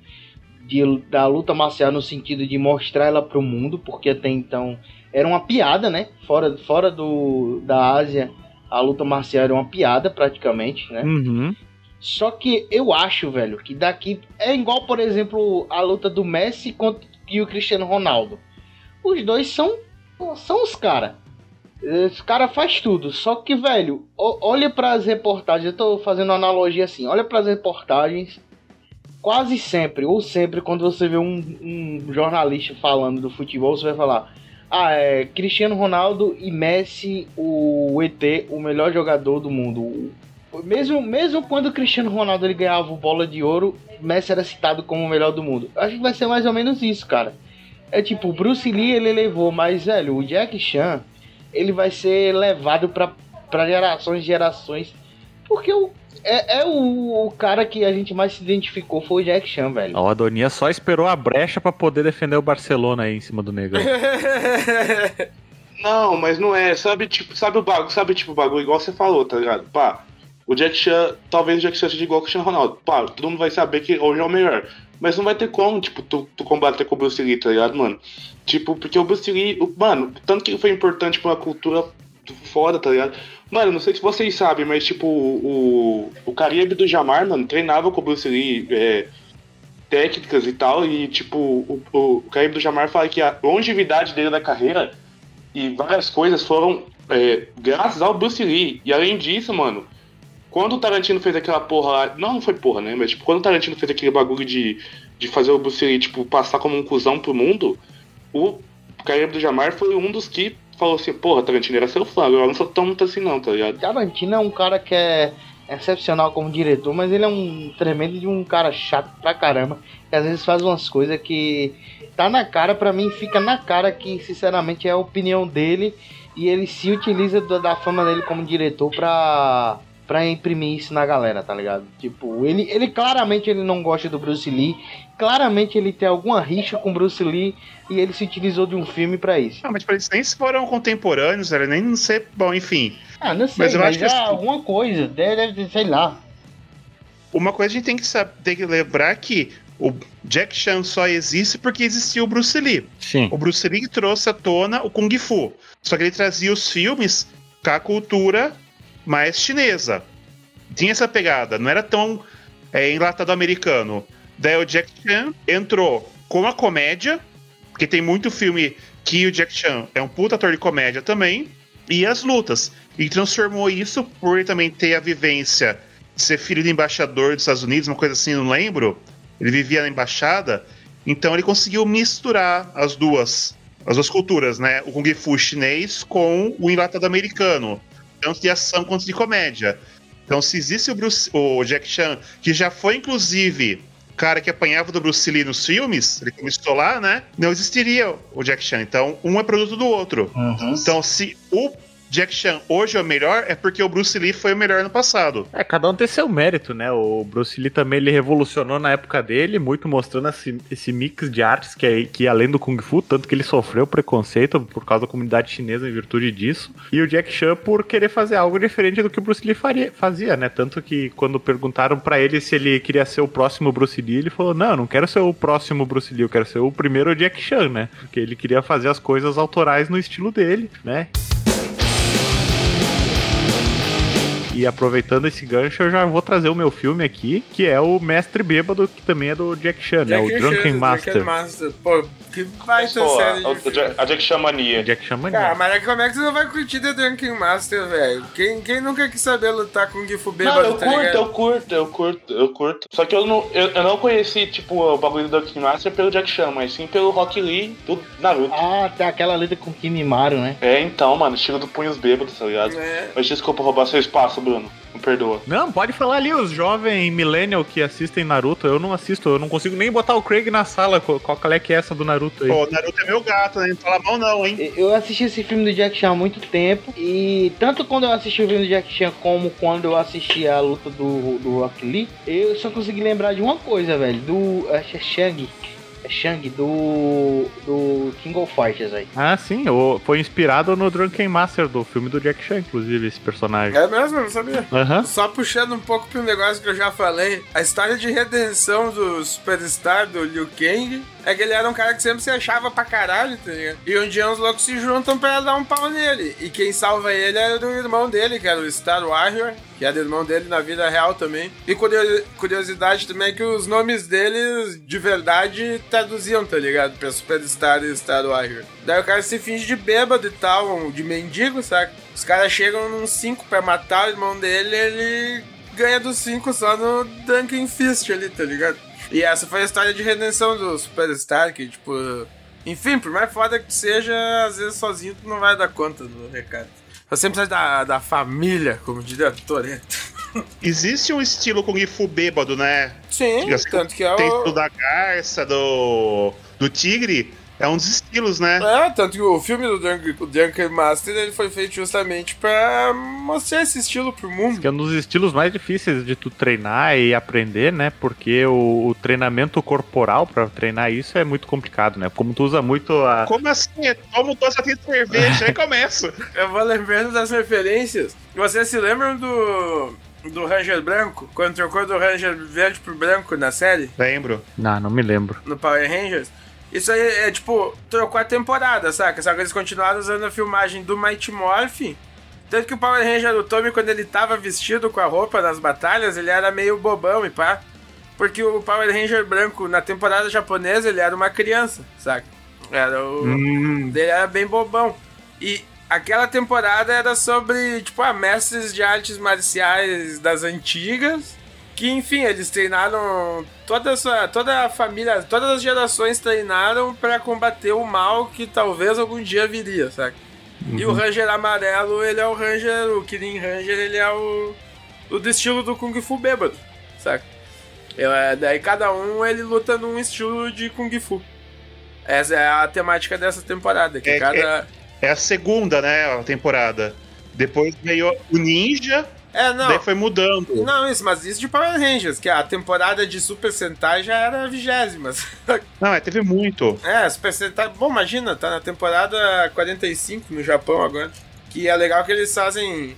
de- da luta marcial no sentido de mostrar ela pro mundo, porque até então era uma piada, né? Fora, fora do, da Ásia, a luta marcial era uma piada praticamente, né? Uhum. Só que eu acho, velho, que daqui é igual, por exemplo, a luta do Messi contra e o Cristiano Ronaldo. Os dois são são os caras. Os caras faz tudo. Só que, velho, olha para as reportagens. Eu tô fazendo uma analogia assim. Olha para as reportagens. Quase sempre, ou sempre, quando você vê um, um jornalista falando do futebol, você vai falar: Ah, é Cristiano Ronaldo e Messi, o ET, o melhor jogador do mundo. Mesmo, mesmo quando o Cristiano Ronaldo ele ganhava o bola de ouro, Messi era citado como o melhor do mundo. Acho que vai ser mais ou menos isso, cara. É tipo, o Bruce Lee ele levou, mas velho, o Jack Chan ele vai ser levado pra, pra gerações e gerações. Porque o, é, é o, o cara que a gente mais se identificou foi o Jack Chan, velho. O Adonias só esperou a brecha pra poder defender o Barcelona aí em cima do negão. [LAUGHS] Não, mas não é. Sabe, tipo, sabe o bagulho, sabe, tipo, o bagulho igual você falou, tá ligado? Pá, o Jack Chan, talvez o Jack Chan seja igual o Cristiano Ronaldo. Pá, todo mundo vai saber que hoje é o melhor. Mas não vai ter como, tipo, tu, tu combater com o Bruce Lee, tá ligado, mano? Tipo, porque o Bruce Lee, o- mano, tanto que ele foi importante pra cultura foda, tá ligado? Mano, não sei se vocês sabem, mas tipo, o, o Caribe do Jamar, mano, treinava com o Bruce Lee é, técnicas e tal, e tipo, o, o Caribe do Jamar fala que a longevidade dele na carreira e várias coisas foram é, graças ao Bruce Lee. E além disso, mano, quando o Tarantino fez aquela porra. Não, não foi porra, né? Mas tipo, quando o Tarantino fez aquele bagulho de, de fazer o Bruce Lee, tipo, passar como um cuzão pro mundo, o Caribe do Jamar foi um dos que falou assim, porra, Tarantino era seu fã, eu não sou tão muito assim não, tá ligado? Tarantino é um cara que é excepcional como diretor, mas ele é um tremendo de um cara chato pra caramba, que às vezes faz umas coisas que tá na cara, pra mim fica na cara que sinceramente é a opinião dele e ele se utiliza da fama dele como diretor pra pra imprimir isso na galera, tá ligado? Tipo, ele, ele claramente ele não gosta do Bruce Lee, claramente ele tem alguma rixa com Bruce Lee e ele se utilizou de um filme pra isso. Ah, mas eles nem foram contemporâneos, era nem não sei, bom, enfim. Ah, não sei, Mas mas, eu acho que é assim- alguma coisa, deve, deve, sei lá. Uma coisa a gente tem que, saber, tem que lembrar que o Jack Chan só existe porque existiu o Bruce Lee. Sim. O Bruce Lee trouxe à tona o Kung Fu. Só que ele trazia os filmes com a cultura mais chinesa. Tinha essa pegada, não era tão é, enlatado americano. Daí o Jack Chan entrou com a comédia, porque tem muito filme que o Jack Chan é um puta ator de comédia também, e as lutas. E transformou isso por ele também ter a vivência de ser filho de embaixador dos Estados Unidos, uma coisa assim, não lembro. Ele vivia na embaixada, então ele conseguiu misturar as duas, as duas culturas, né? O Kung Fu chinês com o enlatado americano, tanto de ação quanto de comédia. Então, se existe o, Bruce- o Jack Chan, que já foi inclusive cara que apanhava do Bruce Lee nos filmes, ele começou lá, né? Não existiria o Jack Chan. Então, um é produto do outro. Então, se o Jack Chan hoje é o melhor, é porque o Bruce Lee foi o melhor no passado. É, cada um tem seu mérito, né? O Bruce Lee também ele revolucionou na época dele, muito mostrando esse, esse mix de artes que, é, que além do Kung Fu, tanto que ele sofreu preconceito por causa da comunidade chinesa em virtude disso. E o Jack Chan por querer fazer algo diferente do que o Bruce Lee faria, fazia, né? Tanto que quando perguntaram pra ele se ele queria ser o próximo Bruce Lee, ele falou: Não, não quero ser o próximo Bruce Lee, eu quero ser o primeiro Jack Chan, né? Porque ele queria fazer as coisas autorais no estilo dele, né? E aproveitando esse gancho, eu já vou trazer o meu filme aqui, que é o Mestre Bêbado, que também é do Jack Chan, né? O Jack Drunken Chan, Master. Drunken Master. Pô, que baita Pô, série a, de a Jack Chan Mania. Jack Chan Cara, Mania. mas como é que você não vai curtir The Drunken Master, velho? Quem, quem nunca quis saber lutar com o Gifu Não, bêbado, eu tá curto, ligado? eu curto, eu curto, eu curto. Só que eu não, eu, eu não conheci, tipo, o bagulho do King Master pelo Jack Chan, mas sim pelo Rock Lee do Naruto. Ah, tem aquela letra com Kimimaro, né? É, então, mano, estilo do punhos bêbados, tá ligado? É. Mas desculpa roubar seu espaço, Bruno. Me perdoa. Não, pode falar ali, os jovens millennial que assistem Naruto. Eu não assisto, eu não consigo nem botar o Craig na sala. Qual, qual é que é essa do Naruto aí? Pô, Naruto é meu gato, né? Não fala mal não, hein? Eu assisti esse filme do Jack Chan há muito tempo e tanto quando eu assisti o filme do Jack Chan como quando eu assisti a luta do, do Rock Lee, eu só consegui lembrar de uma coisa, velho, do é Shang, Shang do do King of Fighters, velho. Ah, sim, o- foi inspirado no Drunken Master do filme do Jack Chan, inclusive, esse personagem. É mesmo? Eu não sabia. Aham. Só puxando um pouco pro negócio que eu já falei, a história de redenção do Superstar, do Liu Kang, é que ele era um cara que sempre se achava pra caralho, tá ligado? E um dia os loucos se juntam pra dar um pau nele. E quem salva ele era o irmão dele, que era o Star Warrior, que era irmão dele na vida real também. E curio- curiosidade também é que os nomes deles, de verdade, traduziam, tá ligado? Pra Superstar e Star Warrior. Daí o cara se finge de bêbado e tal, de mendigo, saca? Os caras chegam num 5 pra matar o irmão dele ele ganha dos 5 só no Duncan Fist ali, tá ligado? E essa foi a história de redenção do Superstar, que, tipo... Enfim, por mais foda que seja, às vezes sozinho tu não vai dar conta do recado. Você precisa da, da família, como diria Toreto. [LAUGHS] Existe um estilo Kung Fu bêbado, né? Sim, Assim, tanto que é Tem o... do da garça, do, do tigre. É um dos estilos, né? É, tanto que o filme do Duncan, Master ele foi feito justamente pra mostrar esse estilo pro mundo. Que é um dos estilos mais difíceis de tu treinar e aprender, né? Porque o, o treinamento corporal pra treinar isso é muito complicado, né? Como tu usa muito a. Como assim? Toma duas latinhas de cerveja, aí começa. [LAUGHS] Eu vou lembrando das referências. Vocês se lembram do. do Ranger Branco? Quando trocou do Ranger verde pro branco na série? Lembro. Não, não me lembro. No Power Rangers? Isso aí é tipo, trocou a temporada, saca? Só que eles continuaram usando a filmagem do Mighty Morphin Tanto que o Power Ranger do Tommy, quando ele tava vestido com a roupa nas batalhas, ele era meio bobão e pá. Porque o Power Ranger branco, na temporada japonesa, ele era uma criança, saca? Era o... Hum. Ele era bem bobão. E aquela temporada era sobre, tipo, ah, mestres de artes marciais das antigas. Que, enfim, eles treinaram toda a, sua, toda a família, todas as gerações treinaram pra combater o mal que talvez algum dia viria, saca? E o Ranger amarelo, ele é o Ranger, o Kirin Ranger, ele é o, o do estilo do Kung Fu bêbado, saca? Eu, é, daí cada um ele luta num estilo de Kung Fu. Essa é a temática dessa temporada, que É- cada. É a segunda, né, a temporada. Depois veio o Ninja, É, não. daí foi mudando. Não, isso, mas isso de Power Rangers, que a temporada de Super Sentai já era a vigésima. [LAUGHS] Não, é, teve muito. É, Super Sentai. Bom, imagina, tá na temporada 45 no Japão agora. Que é legal que eles fazem.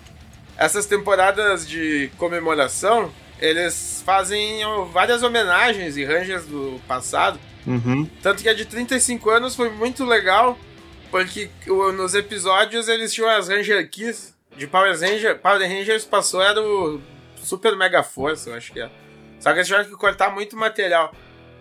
Essas temporadas de comemoração, eles fazem várias homenagens e Rangers do passado. Uhum. Tanto que a de 35 anos foi muito legal, porque nos episódios eles tinham as Ranger Keys de Power Ranger. Power Rangers passou, era o Super Mega Força, eu acho que é. Só que eles tiveram que cortar muito material.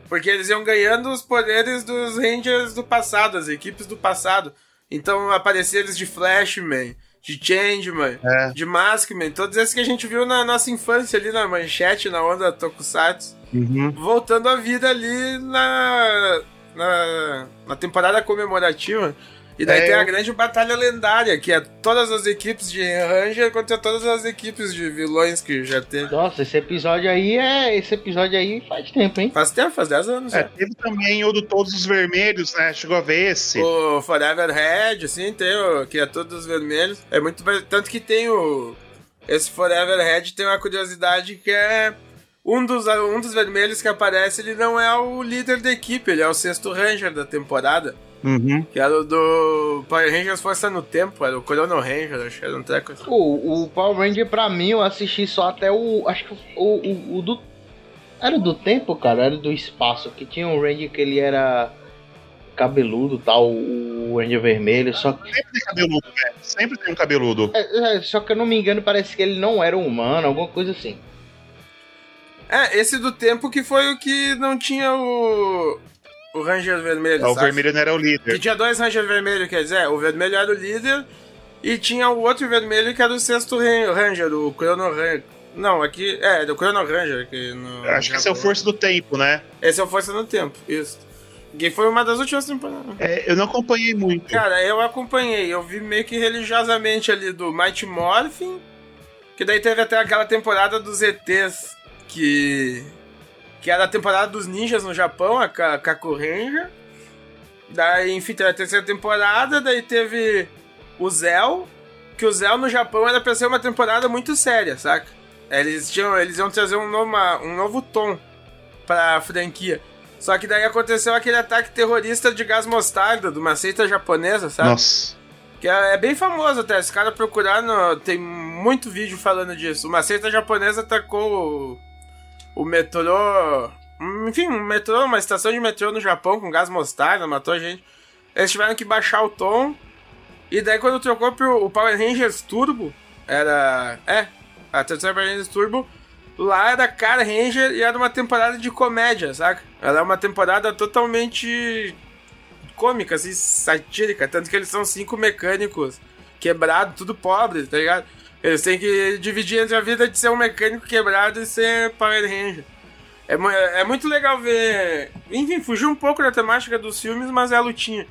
Porque eles iam ganhando os poderes dos Rangers do passado, as equipes do passado. Então apareciam eles de Flashman, de Changeman, É. de Maskman, todos esses que a gente viu na nossa infância ali na manchete, na onda Tokusatsu Uhum. voltando à vida ali na, na, na temporada comemorativa. E daí É, tem a grande batalha lendária, que é todas as equipes de Ranger contra todas as equipes de vilões que já teve. Nossa, esse episódio aí é. Esse episódio aí faz tempo, hein? Faz tempo, faz 10 anos. É, já. teve também o do Todos os Vermelhos, né? Chegou a ver esse. O Forever Red, assim, tem o que é todos vermelhos. É muito. Tanto que tem o. Esse Forever Red tem uma curiosidade que é. Um dos, um dos vermelhos que aparece, ele não é o líder da equipe, ele é o sexto Ranger da temporada. Uhum. Que era o do Power Rangers Força no Tempo, era o Chrono Ranger, acho que era um treco assim. O, o Power Ranger, pra mim, eu assisti só até o. Acho que o, o, o do. Era do tempo, cara? Era do espaço. Que tinha um Ranger que ele era cabeludo tal, o Ranger vermelho. Só que, Sempre tem cabeludo, né? Sempre tem um cabeludo. é, é, só que eu não me engano, parece que ele não era um humano, alguma coisa assim. É, esse do tempo que foi o que não tinha o. O Ranger vermelho. O sabe? vermelho não era o líder. tinha dois Ranger vermelhos, quer dizer, o vermelho era o líder e tinha o outro vermelho que era o sexto Ran- Ranger, o Chrono Ranger. Não, aqui. É, do Chrono Ranger. Que no, Acho que esse é o. Força do Tempo, né? Esse é o Força no Tempo, isso. Que foi uma das últimas temporadas. É, eu não acompanhei muito. Cara, eu acompanhei, eu vi meio que religiosamente ali do Mighty Morphin, que daí teve até aquela temporada dos ETs, que. Que era a temporada dos ninjas no Japão, a Ka- Kaku Ranger. Daí, enfim, teve a terceira temporada, daí teve o Zell, que o Zell no Japão era pra ser uma temporada muito séria, saca? Eles, tinham, eles iam trazer um novo, um novo tom pra franquia. Só que daí aconteceu aquele ataque terrorista de gás mostarda de uma seita japonesa, sabe? Nossa. Que é, é bem famoso até. Se o cara procurar, no- tem muito vídeo falando disso. Uma seita japonesa atacou o, metrô. Enfim, um metrô, uma estação de metrô no Japão com gás mostarda, matou a gente. Eles tiveram que baixar o tom. E daí quando trocou pro o Power Rangers Turbo, era. É, a terceira Power Rangers Turbo. Lá era Car Ranger e era uma temporada de comédia, saca? Ela é uma temporada totalmente cômica, assim, satírica. Tanto que eles são cinco mecânicos quebrados, tudo pobre, tá ligado? Eles têm que dividir entre a vida de ser um mecânico quebrado e ser Power Ranger. É, é muito legal ver. Enfim, fugiu um pouco da temática dos filmes, mas é a lutinha.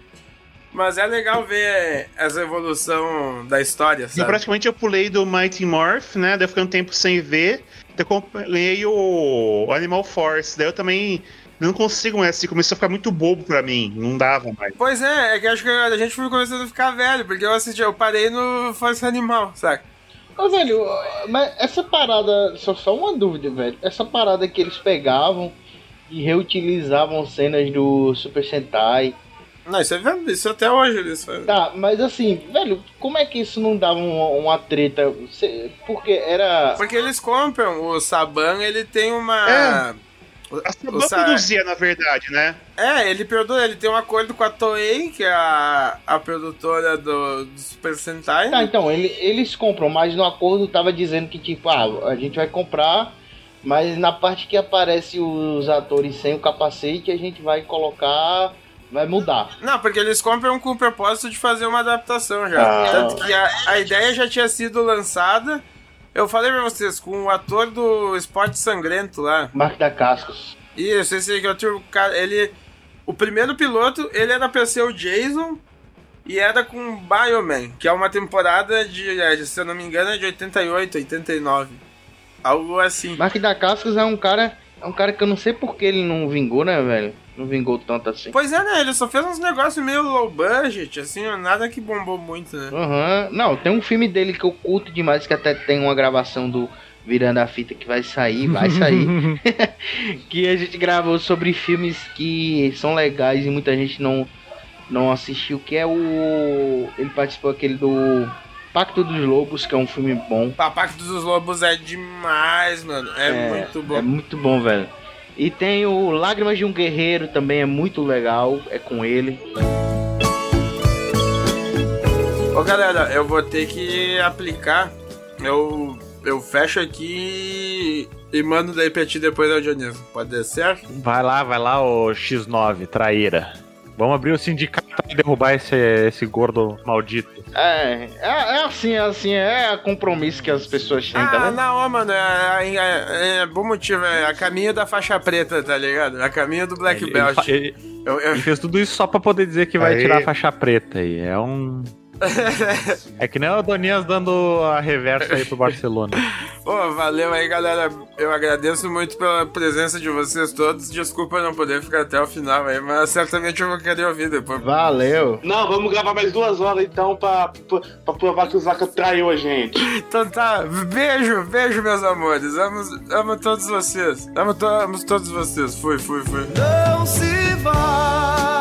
Mas é legal ver essa evolução da história, Eu sabe? praticamente eu pulei do Mighty Morph, né? Daí eu fiquei um tempo sem ver. Daí eu acompanhei o Animal Force. Daí eu também não consigo mais assistir. Começou a ficar muito bobo pra mim. Não dava mais. Pois é, é que acho que a gente foi começando a ficar velho, porque eu assisti, eu parei no Força Animal, saca? Ô, velho, mas essa parada. Só, só uma dúvida, velho. Essa parada que eles pegavam e reutilizavam cenas do Super Sentai. Não, isso é verdade, isso até hoje eles fazem. Tá, mas assim, velho, como é que isso não dava uma, uma treta? Porque era. Porque eles compram, o Saban ele tem uma. A Saban Sa- produzia, na verdade, né? É, ele perdoa, ele tem um acordo com a Toei, que é a, a produtora do, do Super Sentai. Tá, então, ele- eles compram, mas no acordo tava dizendo que, tipo, ah, a gente vai comprar, mas na parte que aparece os atores sem o capacete, a gente vai colocar. Vai mudar. Não, porque eles compram com o propósito de fazer uma adaptação já. Ah. Tanto que a, a ideia já tinha sido lançada. Eu falei pra vocês, com o ator do Esporte Sangrento lá. Mark da Cascos. Isso, esse que é o tio, cara, ele. O primeiro piloto, ele era pra ser o Jason e era com Bioman, que é uma temporada de, é, de, se eu não me engano, é de 88, 89. Algo assim. Mark da Cascos é um cara. É um cara que eu não sei por que ele não vingou, né, velho? Não vingou tanto assim. Pois é, né? Ele só fez uns negócios meio low budget, assim, nada que bombou muito, né? Aham. Não, tem um filme dele que eu curto demais, que até tem uma gravação do Virando a Fita que vai sair, vai sair. [LAUGHS] [LAUGHS] que a gente gravou sobre filmes que são legais e muita gente não, não assistiu, que é o. Ele participou aquele do Pacto dos Lobos, que é um filme bom. Pacto dos Lobos é demais, mano. É, muito bom. É muito bom, velho. E tem o Lágrimas de um Guerreiro também, é muito legal, é com ele. Ô galera, eu vou ter que aplicar. Eu, eu fecho aqui e mando daí pra ti depois ao Dionísio. Pode dar certo? Vai lá, vai lá, ô X9, traíra. Vamos abrir o sindicato e derrubar esse, esse gordo maldito. É, é, é assim, é assim, é compromisso que as pessoas têm, tá Ah, vendo? não, mano, é, é, é, é bom motivo, é a caminho da faixa preta, tá ligado? A caminho do Black Ele- Belt. ele- Eu- eu- Ele fez tudo isso só pra poder dizer que vai Aí. tirar a faixa preta aí. É um. É que nem o Donias dando a reversa aí pro Barcelona. [LAUGHS] Pô, valeu aí, galera. Eu agradeço muito pela presença de vocês todos. Desculpa não poder ficar até o final aí, mas certamente eu vou querer ouvir depois. Valeu. Não, vamos gravar mais duas horas então pra, pra, pra provar que o Zaka traiu a gente. Então tá, beijo, beijo, meus amores. Amo, amo todos vocês. Amo, to, amo todos vocês. Fui, fui, fui. Não se vá,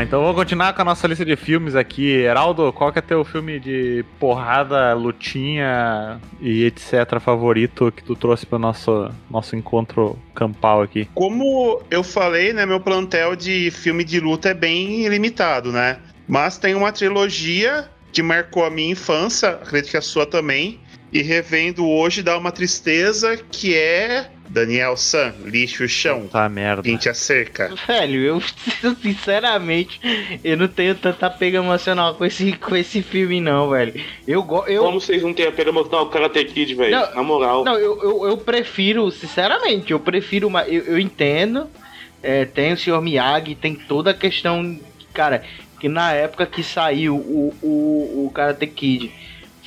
Mas então vamos continuar com a nossa lista de filmes aqui. Heraldo, qual que é teu filme de porrada, lutinha e etc. favorito que tu trouxe para nosso nosso encontro campal aqui? Como eu falei, né, meu plantel de filme de luta é bem limitado, né? Mas tem uma trilogia que marcou a minha infância, acredito que a sua também, e revendo hoje dá uma tristeza que é Daniel San, lixo o chão. Tá merda. Pinte a cerca. Velho, eu [LAUGHS] sinceramente eu não tenho tanta pega emocional com esse, com esse filme, não, velho. Eu gosto. Eu... Como vocês não têm a pena emocional com o Karate Kid, velho? Não, Na moral. Não, eu, eu, eu prefiro, sinceramente, eu prefiro uma. Eu, eu entendo. é, tem o Sr. Miyagi, tem toda a questão. Cara, que na época que saiu o, o, o Karate Kid.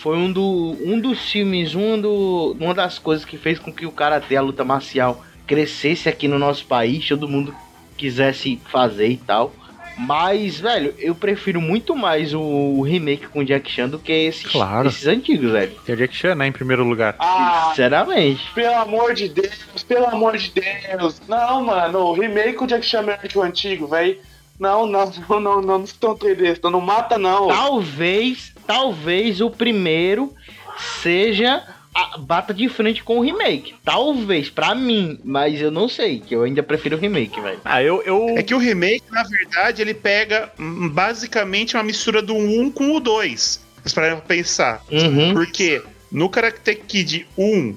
Foi um, do, um dos filmes, um do, uma das coisas que fez com que o Karate, a luta marcial, crescesse aqui no nosso país, todo mundo quisesse fazer e tal. Mas, velho, eu prefiro muito mais o, remake com o Jack Chan do que esses, Claro. esses antigos, velho. Tem o Jack Chan, né, em primeiro lugar. Ah, Sinceramente. pelo amor de Deus, pelo amor de Deus. Não, mano, o remake do Jack Chan é o antigo, velho. [LAUGHS] Não, não, não, não, não, não estão 3D, não mata não. Talvez, talvez o primeiro seja a, bata de frente com o remake. Talvez, pra mim, mas eu não sei, que eu ainda prefiro o remake, velho. Ah, eu, eu. É que o remake, na verdade, ele pega basicamente uma mistura do 1 com o 2. Vocês pararam pra pensar. Uhum. Porque no Karate Kid 1,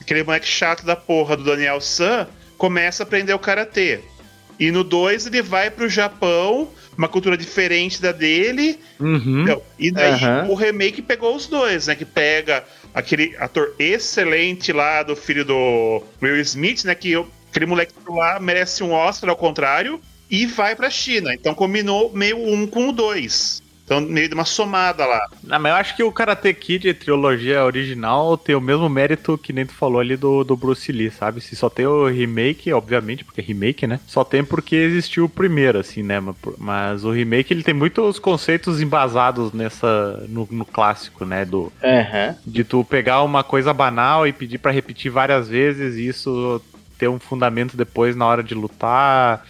aquele moleque chato da porra do Daniel San começa a aprender o karatê. E no 2 ele vai pro Japão, uma cultura diferente da dele. Uhum. Entendeu? E daí Aham. o remake pegou os dois, né? Que pega aquele ator excelente lá do filho do Will Smith, né? Que aquele moleque lá merece um Oscar ao contrário. E vai pra China. Então combinou meio um com o dois. Então, meio de uma somada lá. Não, mas eu acho que o Karate Kid, a trilogia original, tem o mesmo mérito que nem tu falou ali do, do Bruce Lee, sabe? Se só tem o remake, obviamente, porque é remake, né? Só tem porque existiu o primeiro, assim, né? Mas, mas o remake, ele tem muitos conceitos embasados nessa, no, no clássico, né? Do, Aham. de tu pegar uma coisa banal e pedir pra repetir várias vezes e isso ter um fundamento depois na hora de lutar,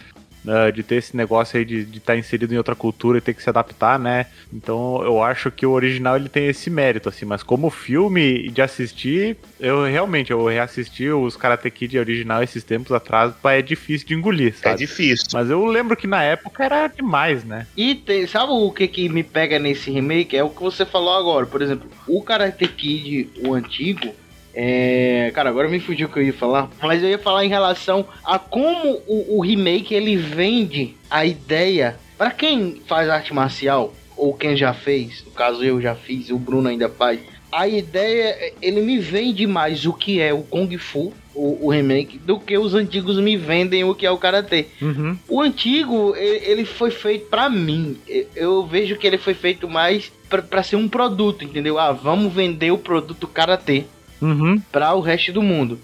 né, de ter esse negócio aí de estar inserido em outra cultura e ter que se adaptar, né? Então eu acho que o original ele tem esse mérito, assim, mas como filme de assistir, eu realmente eu reassisti os Karate Kid original esses tempos atrás, pá, é difícil de engolir, sabe? É difícil. Mas eu lembro que na época era demais, né? E tem, sabe o que que me pega nesse remake? É o que você falou agora. Por exemplo, o Karate Kid, o antigo, é... Cara, agora me fugiu o que eu ia falar. Mas eu ia falar em relação a como o, o remake, ele vende a ideia... Pra quem faz arte marcial, ou quem já fez, no caso eu já fiz, o Bruno ainda faz... A ideia, ele me vende mais o que é o Kung Fu, o, o remake, do que os antigos me vendem o que é o Karatê. Uhum. O antigo, ele foi feito pra mim. Eu vejo que ele foi feito mais pra ser um produto, entendeu? Ah, vamos vender o produto Karatê Uhum. para o resto do mundo.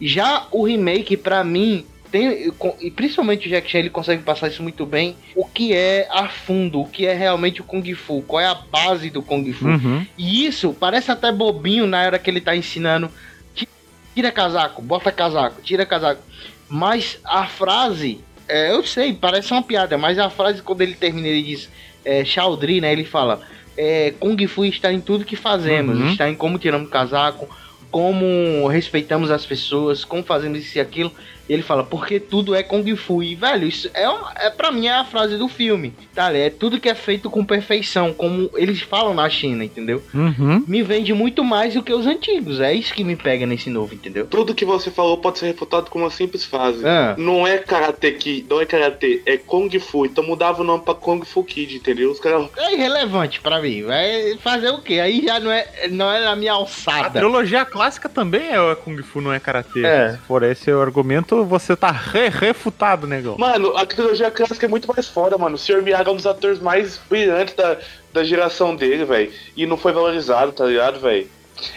Já o remake, pra mim, tem, e principalmente o Jack Chan, ele consegue passar isso muito bem. O que é a fundo, o que é realmente o Kung Fu, qual é a base do Kung Fu. Uhum. E isso parece até bobinho na hora que ele tá ensinando. Ti- Tira casaco, bota casaco, tira casaco. Mas a frase, é, eu sei, parece uma piada, mas a frase quando ele termina, ele diz é, Chaudry, né? Ele fala: é, Kung Fu está em tudo que fazemos, Uhum. está em como tiramos casaco, como respeitamos as pessoas, como fazemos isso e aquilo. E ele fala, porque tudo é Kung Fu. E, velho, isso é, uma, é pra mim é a frase do filme. Tá? É tudo que é feito com perfeição, como eles falam na China, entendeu? Uhum. Me vende muito mais do que os antigos. É isso que me pega nesse novo, entendeu? Tudo que você falou pode ser refutado com uma simples frase. Ah. Não é Karate Kid, não é Karate, é Kung Fu. Então mudava o nome pra Kung Fu Kid, entendeu? Os caras. É irrelevante pra mim. Vai fazer o quê? Aí já não é, não é na minha A alçada. trilogia clássica também é Kung Fu, não é Karatê. É. Se for esse o argumento, você tá re refutado, negão. Mano, a trilogia clássica é muito mais foda, mano. O Sr. Miyagi é um dos atores mais brilhantes da, da geração dele, velho. E não foi valorizado, tá ligado, velho?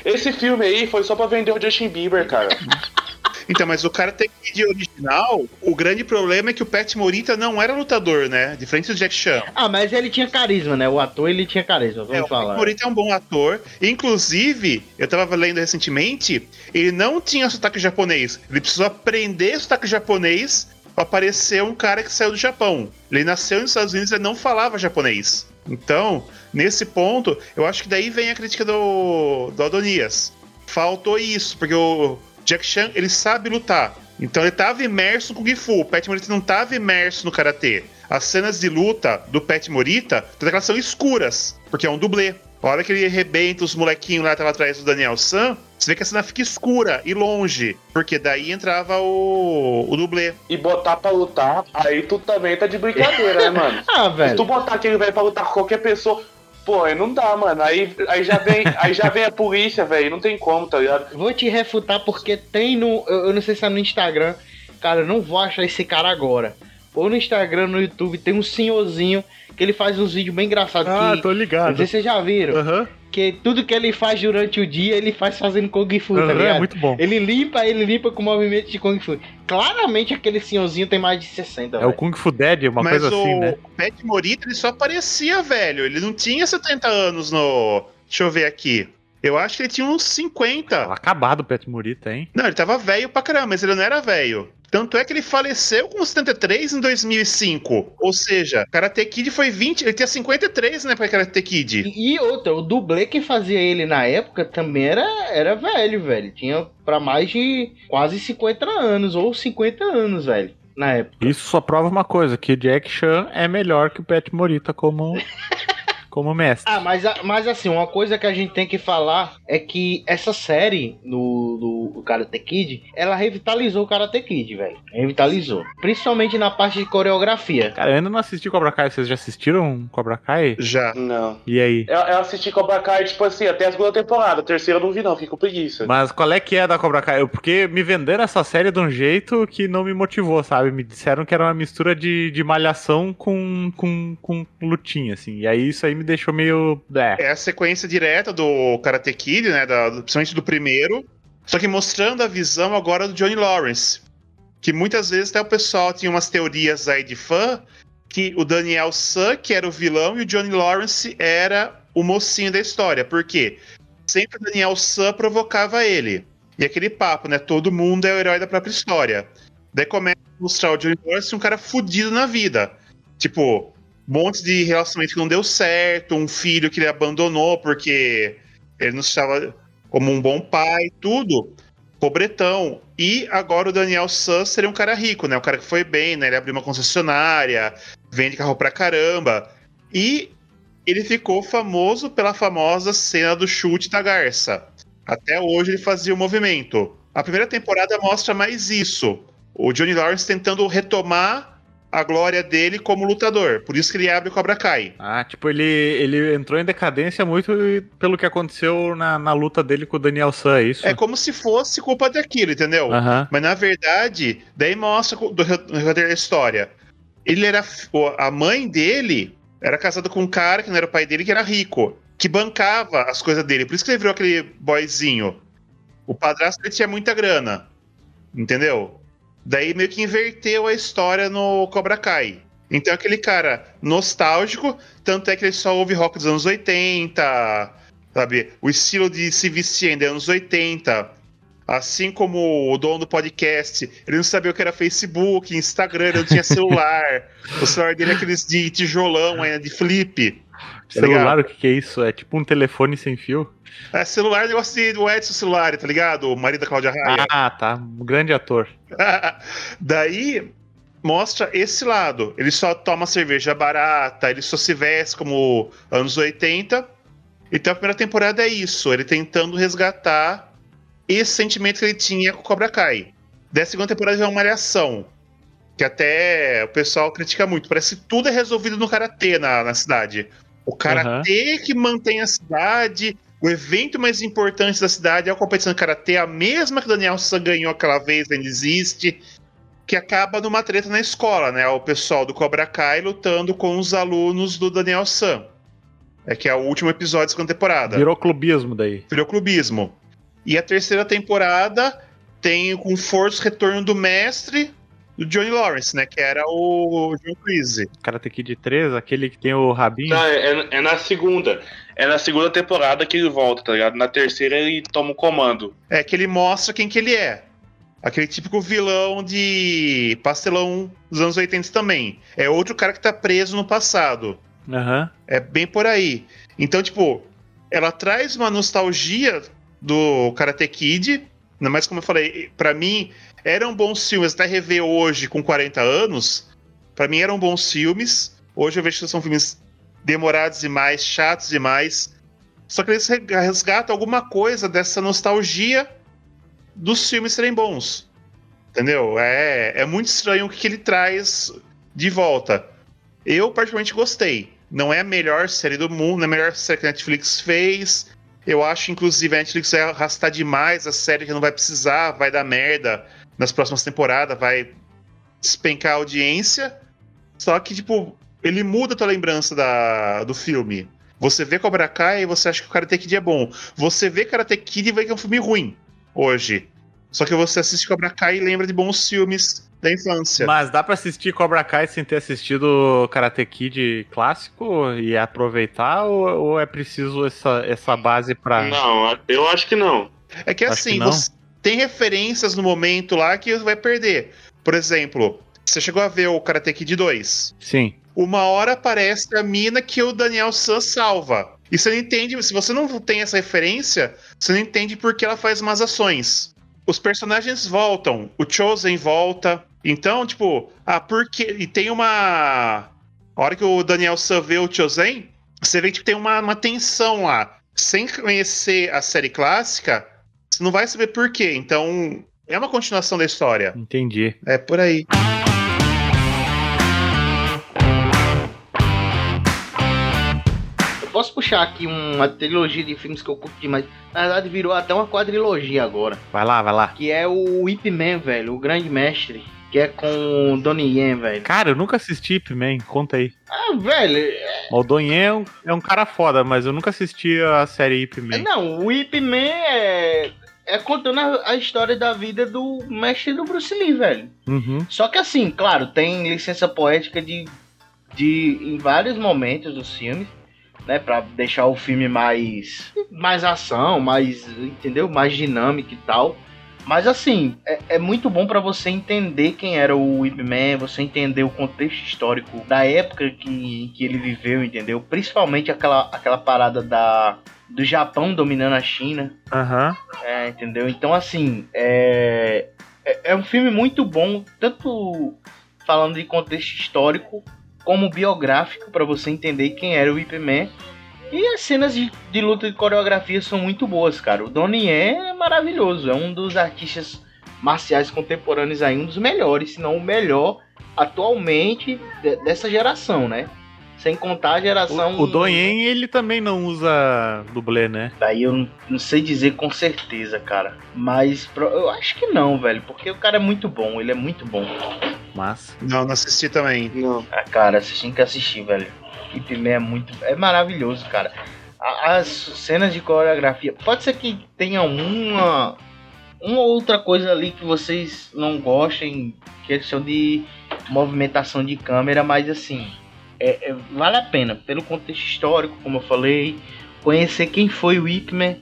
Esse filme aí foi só pra vender o Justin Bieber, cara. [LAUGHS] Então, mas o Karate Kid original, o grande problema é que o Pat Morita não era lutador, né? Diferente do Jack Chan. Ah, mas ele tinha carisma, né? O ator, ele tinha carisma, vamos É, o Pat falar. Morita é um bom ator. Inclusive, eu tava lendo recentemente, ele não tinha sotaque japonês. Ele precisou aprender sotaque japonês pra parecer um cara que saiu do Japão. Ele nasceu nos Estados Unidos e não falava japonês. Então, nesse ponto, eu acho que daí vem a crítica do, do Adonias. Faltou isso, porque o Jack Chan, ele sabe lutar. Então ele tava imerso no Kung Fu. O Pat Morita não tava imerso no Karatê. As cenas de luta do Pat Morita, todas elas são escuras, porque é um dublê. A hora que ele arrebenta os molequinhos lá que tava atrás do Daniel San, você vê que a cena fica escura e longe, porque daí entrava o, o dublê. E botar pra lutar, aí tu também tá de brincadeira, né, mano? [LAUGHS] Ah, Se velho. tu botar aquele velho pra lutar com qualquer pessoa, pô, aí não dá, mano. Aí, aí, já, vem, aí já vem a polícia, velho. Não tem como, tá ligado? Vou te refutar porque tem no. Eu, não sei se é no Instagram. Cara, eu não vou achar esse cara agora. Ou no Instagram, no YouTube, tem um senhorzinho que ele faz uns vídeos bem engraçados. Ah, que, tô Não ligado. sei se vocês já viram. Aham, Que tudo que ele faz durante o dia, ele faz fazendo Kung Fu, tá aham, ligado? é muito bom. Ele limpa, ele limpa com movimento de Kung Fu. Claramente aquele senhorzinho tem mais de 60, É o. Kung Fu Dead, uma Mas coisa o assim, né? Pat Morita, ele só parecia velho. Ele não tinha 70 anos no. Deixa eu ver aqui. Eu acho que ele tinha uns 50. Acabado o Pet Morita, hein? Não, ele tava velho pra caramba, mas ele não era velho. Tanto é que ele faleceu com 73 em 2005. Ou seja, Karate Kid foi 20. Ele tinha 53, né, pra Karate Kid. E e outra, o dublê que fazia ele na época também era, era velho, velho. Tinha pra mais de quase 50 anos, ou 50 anos, velho, na época. Isso só prova uma coisa, que o Jack Chan é melhor que o Pet Morita como, como mestre. Ah, mas, mas assim, uma coisa que a gente tem que falar é que essa série do, do, do Karate Kid, ela revitalizou o Karate Kid, velho. Revitalizou. Principalmente na parte de coreografia. Cara, eu ainda não assisti Cobra Kai. Vocês já assistiram Cobra Kai? Já. Não. E aí? Eu, eu assisti Cobra Kai, tipo assim, até a segunda temporada. A terceira eu não vi, não. Fiquei com preguiça. Mas qual é que é da Cobra Kai? Eu- Porque me venderam essa série de um jeito que não me motivou, sabe? Me disseram que era uma mistura de, de malhação com, com, com lutinha, assim. E aí isso aí me deixou meio. É. É a sequência direta do Karate Kid, né? Da, principalmente do primeiro. Só que mostrando a visão agora do Johnny Lawrence. Que muitas vezes até o pessoal tinha umas teorias aí de fã que o Daniel San, que era o vilão, e o Johnny Lawrence era o mocinho da história. Por quê? Sempre o Daniel San provocava ele. E aquele papo, né? Todo mundo é o herói da própria história. Daí começa a mostrar o Johnny Lawrence um cara fudido na vida. Tipo, monte de relacionamento que não deu certo, um filho que ele abandonou porque ele não estava como um bom pai, tudo. Pobretão. E agora o Daniel San seria um cara rico, né? Um cara que foi bem, né? Ele abriu uma concessionária, vende carro pra caramba. E ele ficou famoso pela famosa cena do chute da garça. Até hoje ele fazia o movimento. A primeira temporada mostra mais isso. O Johnny Lawrence tentando retomar a glória dele como lutador. Por isso que ele abre o Cobra Kai. Ah, tipo, ele, ele entrou em decadência muito pelo que aconteceu na, na luta dele com o Daniel San, é isso? É como se fosse culpa daquilo, entendeu? Aham. Mas na verdade, daí mostra da história. Ele era. A mãe dele era casada com um cara que não era o pai dele, que era rico, que bancava as coisas dele. Por isso que ele virou aquele boyzinho. O padrasto dele tinha muita grana. Entendeu? Daí meio que inverteu a história no Cobra Kai. Então aquele cara nostálgico, tanto é que ele só ouve rock dos anos 80, sabe? O estilo de se vestir ainda é anos 80. Assim como o dono do podcast, ele não sabia o que era Facebook, Instagram, ele não tinha [LAUGHS] celular. o celular dele é aqueles de tijolão ainda, de flip. [LAUGHS] tá Celular, ligado? o que, que é isso? É tipo um telefone sem fio? É, celular é negócio de, do Edson Celular, tá ligado? O marido da Cláudia Raia. Ah, tá. Um grande ator. [LAUGHS] Daí mostra esse lado. Ele só toma cerveja barata, ele só se veste como anos 80. Então a primeira temporada é isso, ele tentando resgatar esse sentimento que ele tinha com o Cobra Kai. Daí a segunda temporada é uma malhação. Que até o pessoal critica muito. Parece que tudo é resolvido no karatê na, na cidade. O karatê que mantém a cidade. O evento mais importante da cidade é a competição de karatê, a mesma que o Daniel San ganhou aquela vez, ainda existe. Que acaba numa treta na escola, né? O pessoal do Cobra Kai lutando com os alunos do Daniel San. É que é o último episódio da segunda temporada. Virou clubismo daí. Virou clubismo. E a terceira temporada tem com força o retorno do mestre do Johnny Lawrence, né? Que era o John Cleese. Karate Kid 3, aquele que tem o rabinho. Não, é, é na segunda. É na segunda temporada que ele volta, tá ligado? Na terceira ele toma o comando. É que ele mostra quem que ele é. Aquele típico vilão de pastelão dos anos 80 também. É outro cara que tá preso no passado. Aham. É bem por aí. Então, tipo, ela traz uma nostalgia do Karate Kid. Ainda mais como eu falei, pra mim eram bons filmes. Até rever hoje com 40 anos, pra mim eram bons filmes. Hoje eu vejo que são filmes demorados demais, chatos demais. Só que eles resgatam alguma coisa dessa nostalgia dos filmes serem bons. Entendeu? É, é muito estranho o que, que ele traz de volta. Eu, particularmente, gostei. Não é a melhor série do mundo, não é a melhor série que a Netflix fez. Eu acho, inclusive, a Netflix vai arrastar demais a série que não vai precisar, vai dar merda nas próximas temporadas, vai despencar a audiência. Só que, tipo, ele muda a tua lembrança da, do filme. Você vê Cobra Kai e você acha que o Karate Kid é bom. Você vê Karate Kid e vê que é um filme ruim hoje. Só que você assiste Cobra Kai e lembra de bons filmes da infância. Mas dá pra assistir Cobra Kai sem ter assistido Karate Kid clássico e aproveitar? Ou, ou é preciso essa, essa base pra. Não, eu acho que não. É que Acho assim, que não. você tem referências no momento lá que vai perder. Por exemplo, você chegou a ver o Karate Kid 2. Sim. Uma hora aparece a mina que o Daniel San salva. E você não entende, se você não tem essa referência, você não entende por que ela faz umas ações. Os personagens voltam, o Chosen volta. Então, tipo, ah, porque. E tem uma. A hora que o Daniel San vê o Chosen, você vê que tem uma, uma tensão lá. Sem conhecer a série clássica, você não vai saber por quê. Então, é uma continuação da história. Entendi. É por aí. Eu posso puxar aqui uma trilogia de filmes que eu curto demais. Na verdade, virou até uma quadrilogia agora. Vai lá, vai lá. Que é o Ip Man, velho, o grande mestre. Que é com o Donnie Yen, velho. Cara, eu nunca assisti Ip Man, conta aí. Ah, velho, é O Donnie é um, é um cara foda, mas eu nunca assisti a série Ip Man. Não, o Ip Man é, é contando a, a história da vida do mestre do Bruce Lee, velho. Uhum. Só que assim, claro, tem licença poética de, de em vários momentos dos filmes, né, Pra deixar o filme mais mais ação, mais, entendeu? Mais dinâmico e tal. Mas assim, é, é muito bom pra você entender quem era o Ip Man, você entender o contexto histórico da época que, que ele viveu, entendeu? Principalmente aquela, aquela parada da, do Japão dominando a China. Aham. É, entendeu? Então, assim, é, é, é um filme muito bom, tanto falando de contexto histórico, como biográfico, pra você entender quem era o Ip Man. E as cenas de, de luta e coreografia são muito boas, cara. O Donnie Yen é maravilhoso, é um dos artistas marciais contemporâneos aí, um dos melhores, se não o melhor atualmente de- dessa geração, né? Sem contar a geração. O, o Donnie, ele também não usa dublê, né? Daí eu não, sei dizer com certeza, cara. Mas eu acho que não, velho. Porque o cara é muito bom, ele é muito bom. Mas. Não, não assisti também. Não. Ah, cara, vocês têm que assistir, velho. Ip Man é muito. É maravilhoso, cara. As cenas de coreografia. Pode ser que tenha uma. Uma outra coisa ali que vocês não gostem, questão de movimentação de câmera, mas assim. É- é- vale a pena, pelo contexto histórico, como eu falei, conhecer quem foi o Ip Man.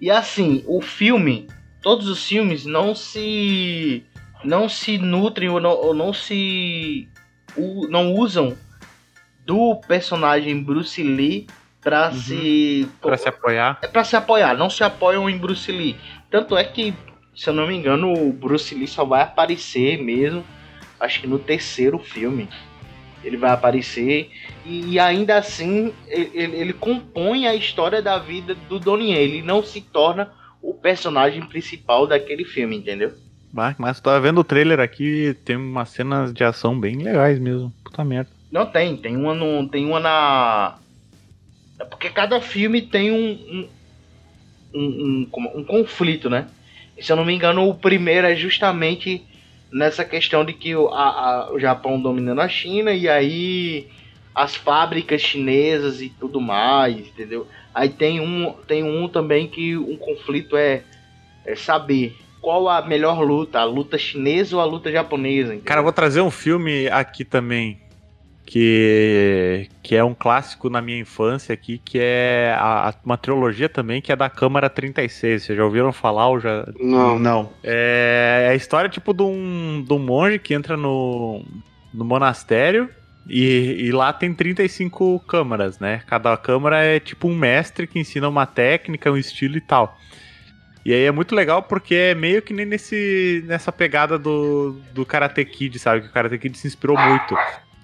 E assim, o filme, todos os filmes não se não se nutrem ou não, ou não se u- não usam do personagem Bruce Lee pra se Pra se apoiar. é pra se apoiar, não se apoiam em Bruce Lee. Tanto é que, se eu não me engano, o Bruce Lee só vai aparecer mesmo, acho que no terceiro filme. Ele vai aparecer e, ainda assim ele, ele- compõe a história da vida do Donnie. Ele não se torna o personagem principal daquele filme, entendeu? Mas, mas tava vendo o trailer aqui, tem umas cenas de ação bem legais mesmo. Puta merda. Não tem, tem uma no, tem uma na é porque cada filme tem um um, um, um, um conflito, né? Se eu não me engano, o primeiro é justamente nessa questão de que o, a- a- o Japão dominando a China e aí as fábricas chinesas e tudo mais, entendeu? Aí tem um, tem um também que um conflito é, é saber qual a melhor luta, a luta chinesa ou a luta japonesa. entendeu? Cara, vou trazer um filme aqui também. Que, que é um clássico na minha infância aqui, que é a- a- uma trilogia também, que é da Câmara 36. Vocês já ouviram falar ou já. Não. Não. É, é a história tipo de um, de um monge que entra no, no monastério e, e lá tem 35 câmaras, né? Cada câmara é tipo um mestre que ensina uma técnica, um estilo e tal. E aí é muito legal porque é meio que nem nesse, nessa pegada do, do Karate Kid, sabe? Que o Karate Kid se inspirou muito.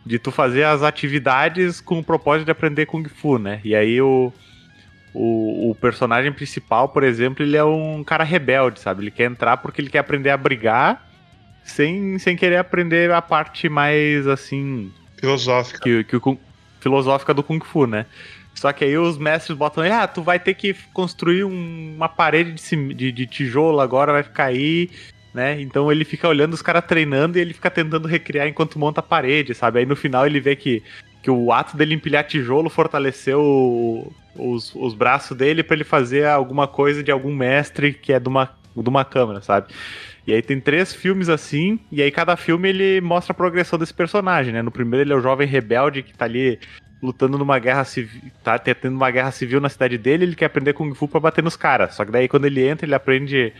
De tu fazer as atividades com o propósito de aprender Kung Fu, né? E aí o, o, o personagem principal, por exemplo, ele é um cara rebelde, sabe? Ele quer entrar porque ele quer aprender a brigar sem, sem querer aprender a parte mais, assim, Filosófica. que, que o filosófica do Kung Fu, né? Só que aí os mestres botam ele, ah, tu vai ter que construir um- uma parede de, de, de tijolo agora, vai ficar aí, né? Então ele fica olhando os caras treinando e ele fica tentando recriar enquanto monta a parede, sabe? Aí no final ele vê que, que o ato dele empilhar tijolo fortaleceu o- os, os braços dele pra ele fazer alguma coisa de algum mestre que é de uma, de uma câmera, sabe? E aí tem três filmes assim, e aí cada filme ele mostra a progressão desse personagem, né? No primeiro ele é o jovem rebelde que tá ali lutando numa guerra civil, tá tendo uma guerra civil na cidade dele, ele quer aprender Kung Fu pra bater nos caras. Só que daí quando ele entra, ele aprende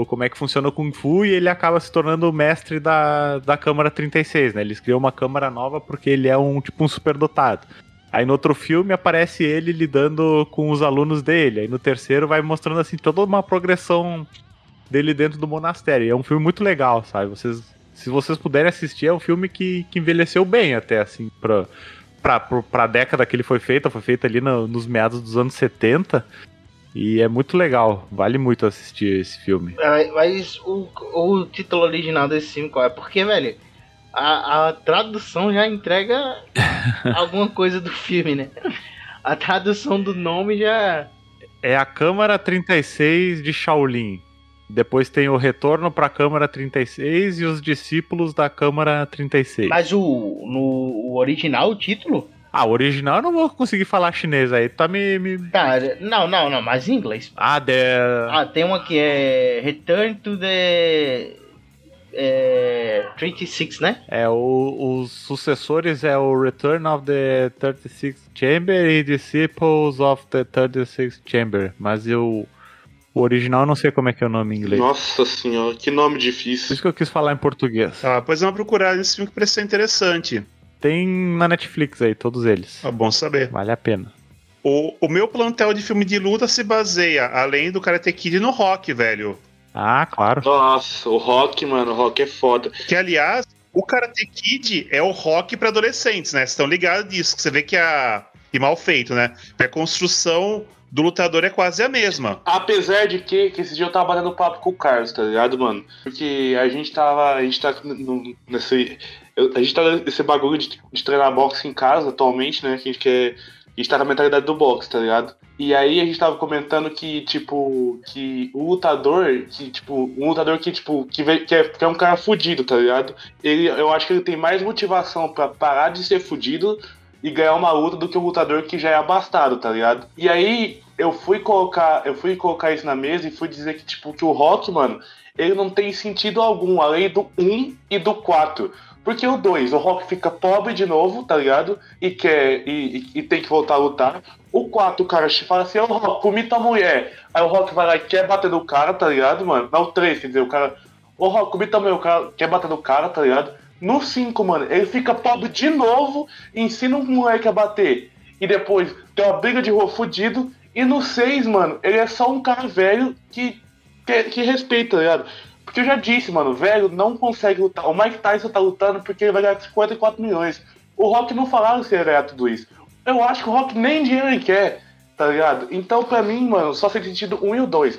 o- como é que funciona o Kung Fu e ele acaba se tornando o mestre da, da Câmara 36, né? Eles criam uma câmara nova porque ele é um tipo um superdotado. Aí no outro filme aparece ele lidando com os alunos dele. Aí no terceiro vai mostrando assim toda uma progressão dele dentro do monastério. E é um filme muito legal, sabe? Vocês, se vocês puderem assistir, é um filme que, que envelheceu bem até, assim, pra, pra, pra década que ele foi feito. Foi feito ali no- nos meados dos anos 70. E é muito legal. Vale muito assistir esse filme. É, Mas o, o título original desse filme qual é? Porque, velho, a, a tradução já entrega [LAUGHS] alguma coisa do filme, né? A tradução do nome já. É a Câmara 36 de Shaolin. Depois tem o Retorno pra Câmara 36 e os discípulos da Câmara 36. Mas o, no o original, o título? Ah, o original eu não vou conseguir falar chinês aí. Tá me. me... Cara, não, não, não, mas em inglês. Ah, the... Ah, tem uma que é Return to the. É, 36, né? É, o, os sucessores é o Return of the 36 Chamber e Disciples of the 36 Chamber. Mas eu. O original eu não sei como é que é o nome em inglês. Nossa senhora, que nome Por difícil. isso que eu quis falar em português. Ah, pois é uma procurada nesse filme que parece ser interessante. Tem na Netflix aí, todos eles. É bom saber. Vale a pena. O, o meu plantel de filme de luta se baseia, além do Karate Kid, no rock, velho. Ah, claro. Nossa, o Rock, mano, o Rock é foda. Que, aliás, o Karate Kid é o rock pra adolescentes, né? Vocês estão ligados disso, que você vê que a. E mal feito, né? A construção do lutador é quase a mesma. Apesar de que, que esse dia eu tava batendo papo com o Carlos, tá ligado, mano? Porque a gente tava. A gente tá no- nesse. A gente tá nesse bagulho de, de treinar boxe em casa atualmente, né? Que a gente quer. A gente tá com a mentalidade do boxe, tá ligado? E aí a gente tava comentando que, tipo, que o lutador, que, tipo, um lutador que, tipo, que, vê- que, é, que é um cara fudido, tá ligado? Ele, eu acho que ele tem mais motivação pra parar de ser fudido e ganhar uma luta do que um lutador que já é abastado, tá ligado? E aí eu fui colocar, eu fui colocar isso na mesa e fui dizer que tipo que o Rock, mano, ele não tem sentido algum além do 1 e do 4. Porque o 2, o Rock fica pobre de novo, tá ligado? E quer e, e- e tem que voltar a lutar. O 4, o cara fala assim, ô Rock, comi tua mulher. Aí o Rock vai lá e quer bater no cara, tá ligado, mano? Não, o 3, quer dizer, o cara. Ô Rock, comi tua mulher, o cara quer bater no cara, tá ligado? No 5, mano, ele fica pobre de novo, ensina um moleque a bater. E depois tem uma briga de rua fudido. E no 6, mano, ele é só um cara velho que, que, que respeita, tá ligado? Porque eu já disse, mano, velho não consegue lutar. O Mike Tyson tá lutando porque ele vai ganhar 54 milhões. O Rock não falaram se ele ganhar tudo isso. Eu acho que o Rock nem dinheiro ele quer, tá ligado? Então, pra mim, mano, só faz sentido um e o dois.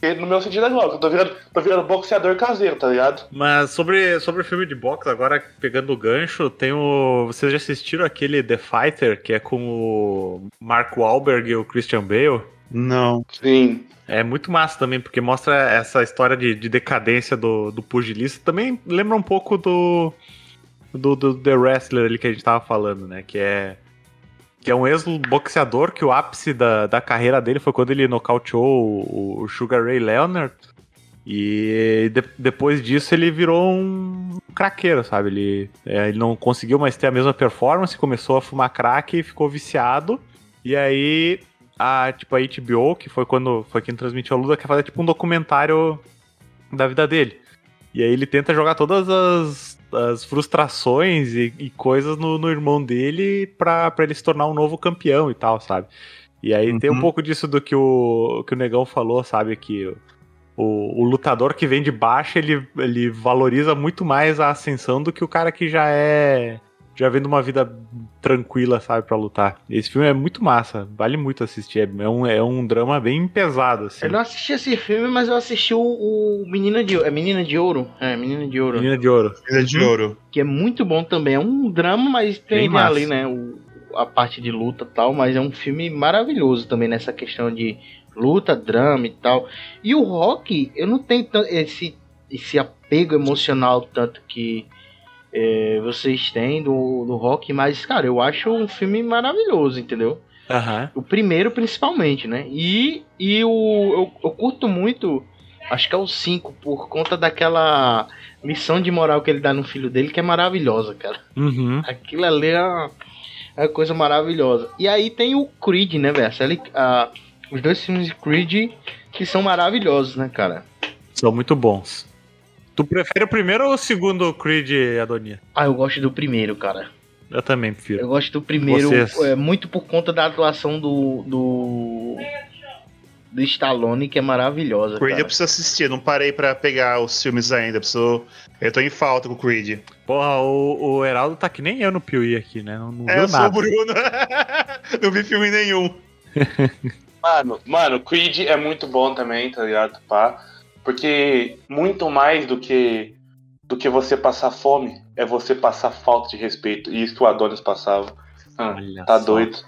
Porque no meu sentido é igual, que eu tô virando, tô virando boxeador caseiro, tá ligado? Mas sobre, sobre o filme de boxe, agora pegando o gancho, tem o. Vocês já assistiram aquele The Fighter, que é com o Mark Wahlberg e o Christian Bale? Não. Sim. É muito massa também, porque mostra essa história de, de decadência do, do pugilista. Também lembra um pouco do, do, do The Wrestler ali que a gente tava falando, né? Que é. Que é um ex-boxeador que o ápice da, da carreira dele foi quando ele nocauteou o, o Sugar Ray Leonard. E de- depois disso ele virou um craqueiro, sabe? Ele, é, ele não conseguiu mais ter a mesma performance, começou a fumar crack e ficou viciado. E aí a tipo a HBO, que foi quando foi quem transmitiu a luta, quer fazer tipo um documentário da vida dele. E aí ele tenta jogar todas as, as frustrações e, e coisas no, no irmão dele pra, pra ele se tornar um novo campeão e tal, sabe? E aí tem um Uhum. pouco disso do que o, que o Negão falou, sabe? Que o, o lutador que vem de baixo, ele, ele valoriza muito mais a ascensão do que o cara que já é. Já vem de uma vida tranquila, sabe, pra lutar. Esse filme é muito massa, vale muito assistir. É um, é um drama bem pesado, assim. Eu não assisti esse filme, mas eu assisti o, o Menina de É Menina de Ouro? É, Menina de Ouro. Menina de Ouro. Menina de Ouro. Que é muito bom também. É um drama, mas tem Bem massa. ali, né? o- a parte de luta e tal. Mas é um filme maravilhoso também nessa questão de luta, drama e tal. E o rock, eu não tenho esse, esse apego emocional tanto que é, vocês têm do, do rock, mas, cara, eu acho um filme maravilhoso, entendeu? Aham. O primeiro, principalmente, né? E, e o, eu, eu curto muito, acho que é o 5, por conta daquela lição de moral que ele dá no filho dele, que é maravilhosa, cara. Uhum. Aquilo ali é uma, é uma coisa maravilhosa. E aí tem o Creed, né, velho? Os dois filmes de Creed que são maravilhosos, né, cara? São muito bons. Tu prefere o primeiro ou o segundo Creed, Adonia? Ah, eu gosto do primeiro, cara. Eu também prefiro. Eu gosto do primeiro, Vocês? é, muito por conta da atuação do. do. do Stallone, que é maravilhosa. Creed eu cara. preciso assistir, não parei pra pegar os filmes ainda. Preciso... Eu tô em falta com o Creed. Porra, o, o Heraldo tá que nem eu no Piuí aqui, né? Não, não É, viu eu sou o nada. Bruno. [LAUGHS] não vi filme nenhum. [LAUGHS] [LAUGHS] Mano, mano, Creed é muito bom também, tá ligado? Pá? Porque muito mais do que do que você passar fome é você passar falta de respeito. E isso que o Adonis passava. Ah, Olha tá só. doido.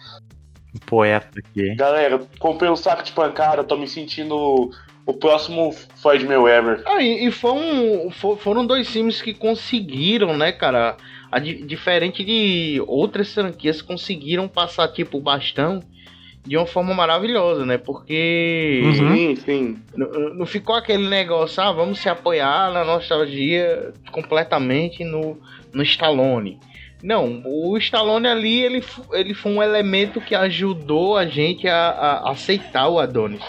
Um poeta aqui, hein? Galera, comprei um saco de pancada, tô me sentindo o próximo Floyd Mayweather. Ah, e, e foi um- fo- foram dois filmes que conseguiram, né, cara? A di- diferente de outras franquias, conseguiram passar, tipo, o bastão de uma forma maravilhosa, né? Porque Sim, sim. não, não ficou aquele negócio, ah, vamos se apoiar na nostalgia completamente no, no Stallone. Não, o Stallone ali, ele, ele foi um elemento que ajudou a gente a, a aceitar o Adonis.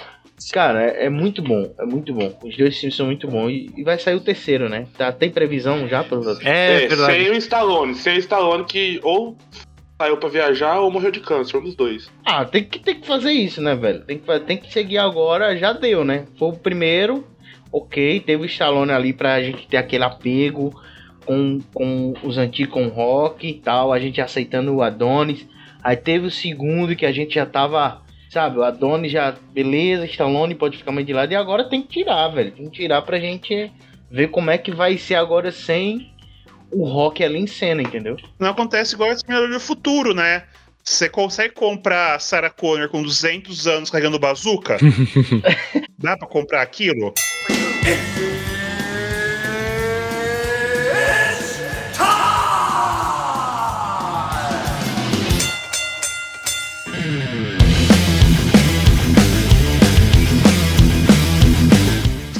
Cara, é, é muito bom, é muito bom. Os dois filmes são muito bons. E, e vai sair o terceiro, né? Tá, tem previsão já para os É, É, verdade. sem o Stallone. Sem o Stallone que ou saiu pra viajar ou morreu de câncer, um dos dois. Ah, tem que, tem que fazer isso, né, velho? Tem que, tem que seguir agora, já deu, né? Foi o primeiro, ok, teve o Stallone ali pra gente ter aquele apego com, com os antigos, com rock e tal, a gente aceitando o Adonis. Aí teve o segundo que a gente já tava, sabe, o Adonis já, beleza, Stallone pode ficar mais de lado, e agora tem que tirar, velho. Tem que tirar pra gente ver como é que vai ser agora sem o rock ali em cena, entendeu? Não acontece igual Exterminador do Futuro, né? Você consegue comprar a Sarah Connor com 200 anos carregando bazuca? [LAUGHS] Dá pra comprar aquilo?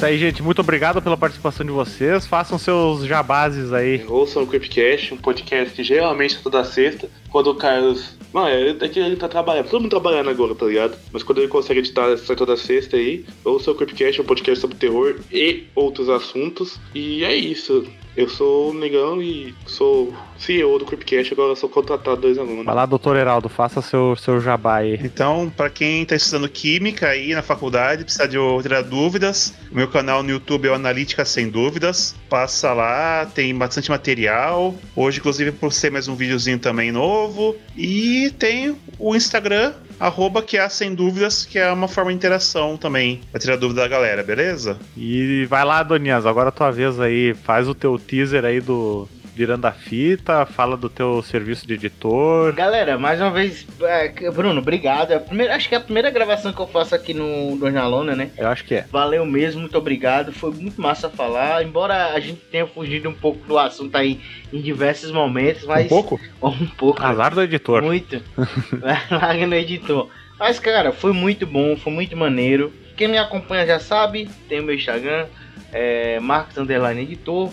Isso aí, gente. Muito obrigado pela participação de vocês. Façam seus jabazes aí. Ouçam o Creepcast, um podcast que geralmente é toda sexta, quando o Carlos. Não, é, é que ele tá trabalhando, todo mundo trabalhando agora, tá ligado? Mas quando ele consegue editar, sai toda sexta aí. Ouça o Creepcast, um podcast sobre terror e outros assuntos. E é isso. Eu sou o Negão e sou CEO do Creepcast, agora sou contratado dois alunos. Vai lá, doutor Heraldo, faça seu, seu jabá aí. Então, pra quem tá estudando química aí na faculdade, precisa de tirar dúvidas, o meu canal no YouTube é o Analítica Sem Dúvidas. Passa lá, tem bastante material. Hoje, inclusive, por ser mais um videozinho também novo. E tem o Instagram, arroba que há sem dúvidas, que é uma forma de interação também, pra tirar dúvida da galera, beleza? E vai lá, Donias, agora é tua vez aí. Faz o teu teaser aí do Virando a Fita, fala do teu serviço de editor. Galera, mais uma vez, é, Bruno, obrigado. É a primeira, acho que é a primeira gravação que eu faço aqui no Dois na Lona, né? Eu acho que é. Valeu mesmo, muito obrigado. Foi muito massa falar. Embora a gente tenha fugido um pouco do assunto aí em diversos momentos, mas. Um pouco? [LAUGHS] Um pouco. Azar do editor. Muito. [LAUGHS] Larga no editor. Mas, cara, foi muito bom, foi muito maneiro. Quem me acompanha já sabe, tem o meu Instagram, é Marcos Underline Editor.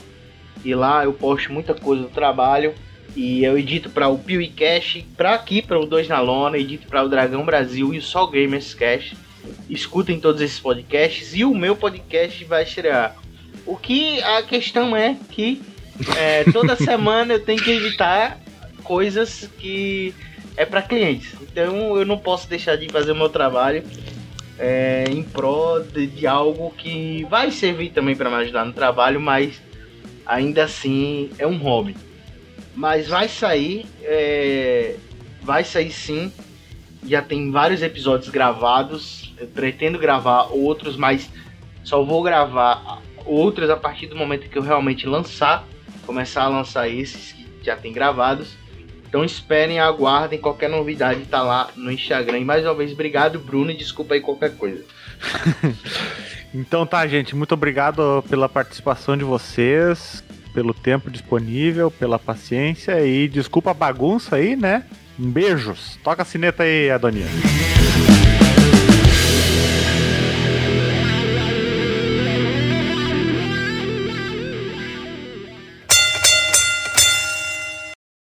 E lá eu posto muita coisa do trabalho. E eu edito para o PewCast, para aqui, para o Dois na Lona, edito para o Dragão Brasil e o Sol Gamers Cast. Escutem todos esses podcasts e o meu podcast vai estrear. O que a questão é que é, toda [LAUGHS] semana eu tenho que editar coisas que é para clientes. Então eu não posso deixar de fazer o meu trabalho é, em prol de, de algo que vai servir também para me ajudar no trabalho, mas ainda assim é um hobby. Mas vai sair, é, vai sair sim. Já tem vários episódios gravados. Eu pretendo gravar outros, mas só vou gravar outros a partir do momento que eu realmente lançar. Começar a lançar esses que já tem gravados. Então esperem, aguardem. Qualquer novidade tá lá no Instagram. E mais uma vez, obrigado, Bruno. E desculpa aí qualquer coisa. [LAUGHS] Então tá, gente, muito obrigado pela participação de vocês, pelo tempo disponível, pela paciência e desculpa a bagunça aí, né? Beijos. Toca a sineta aí, Adonia.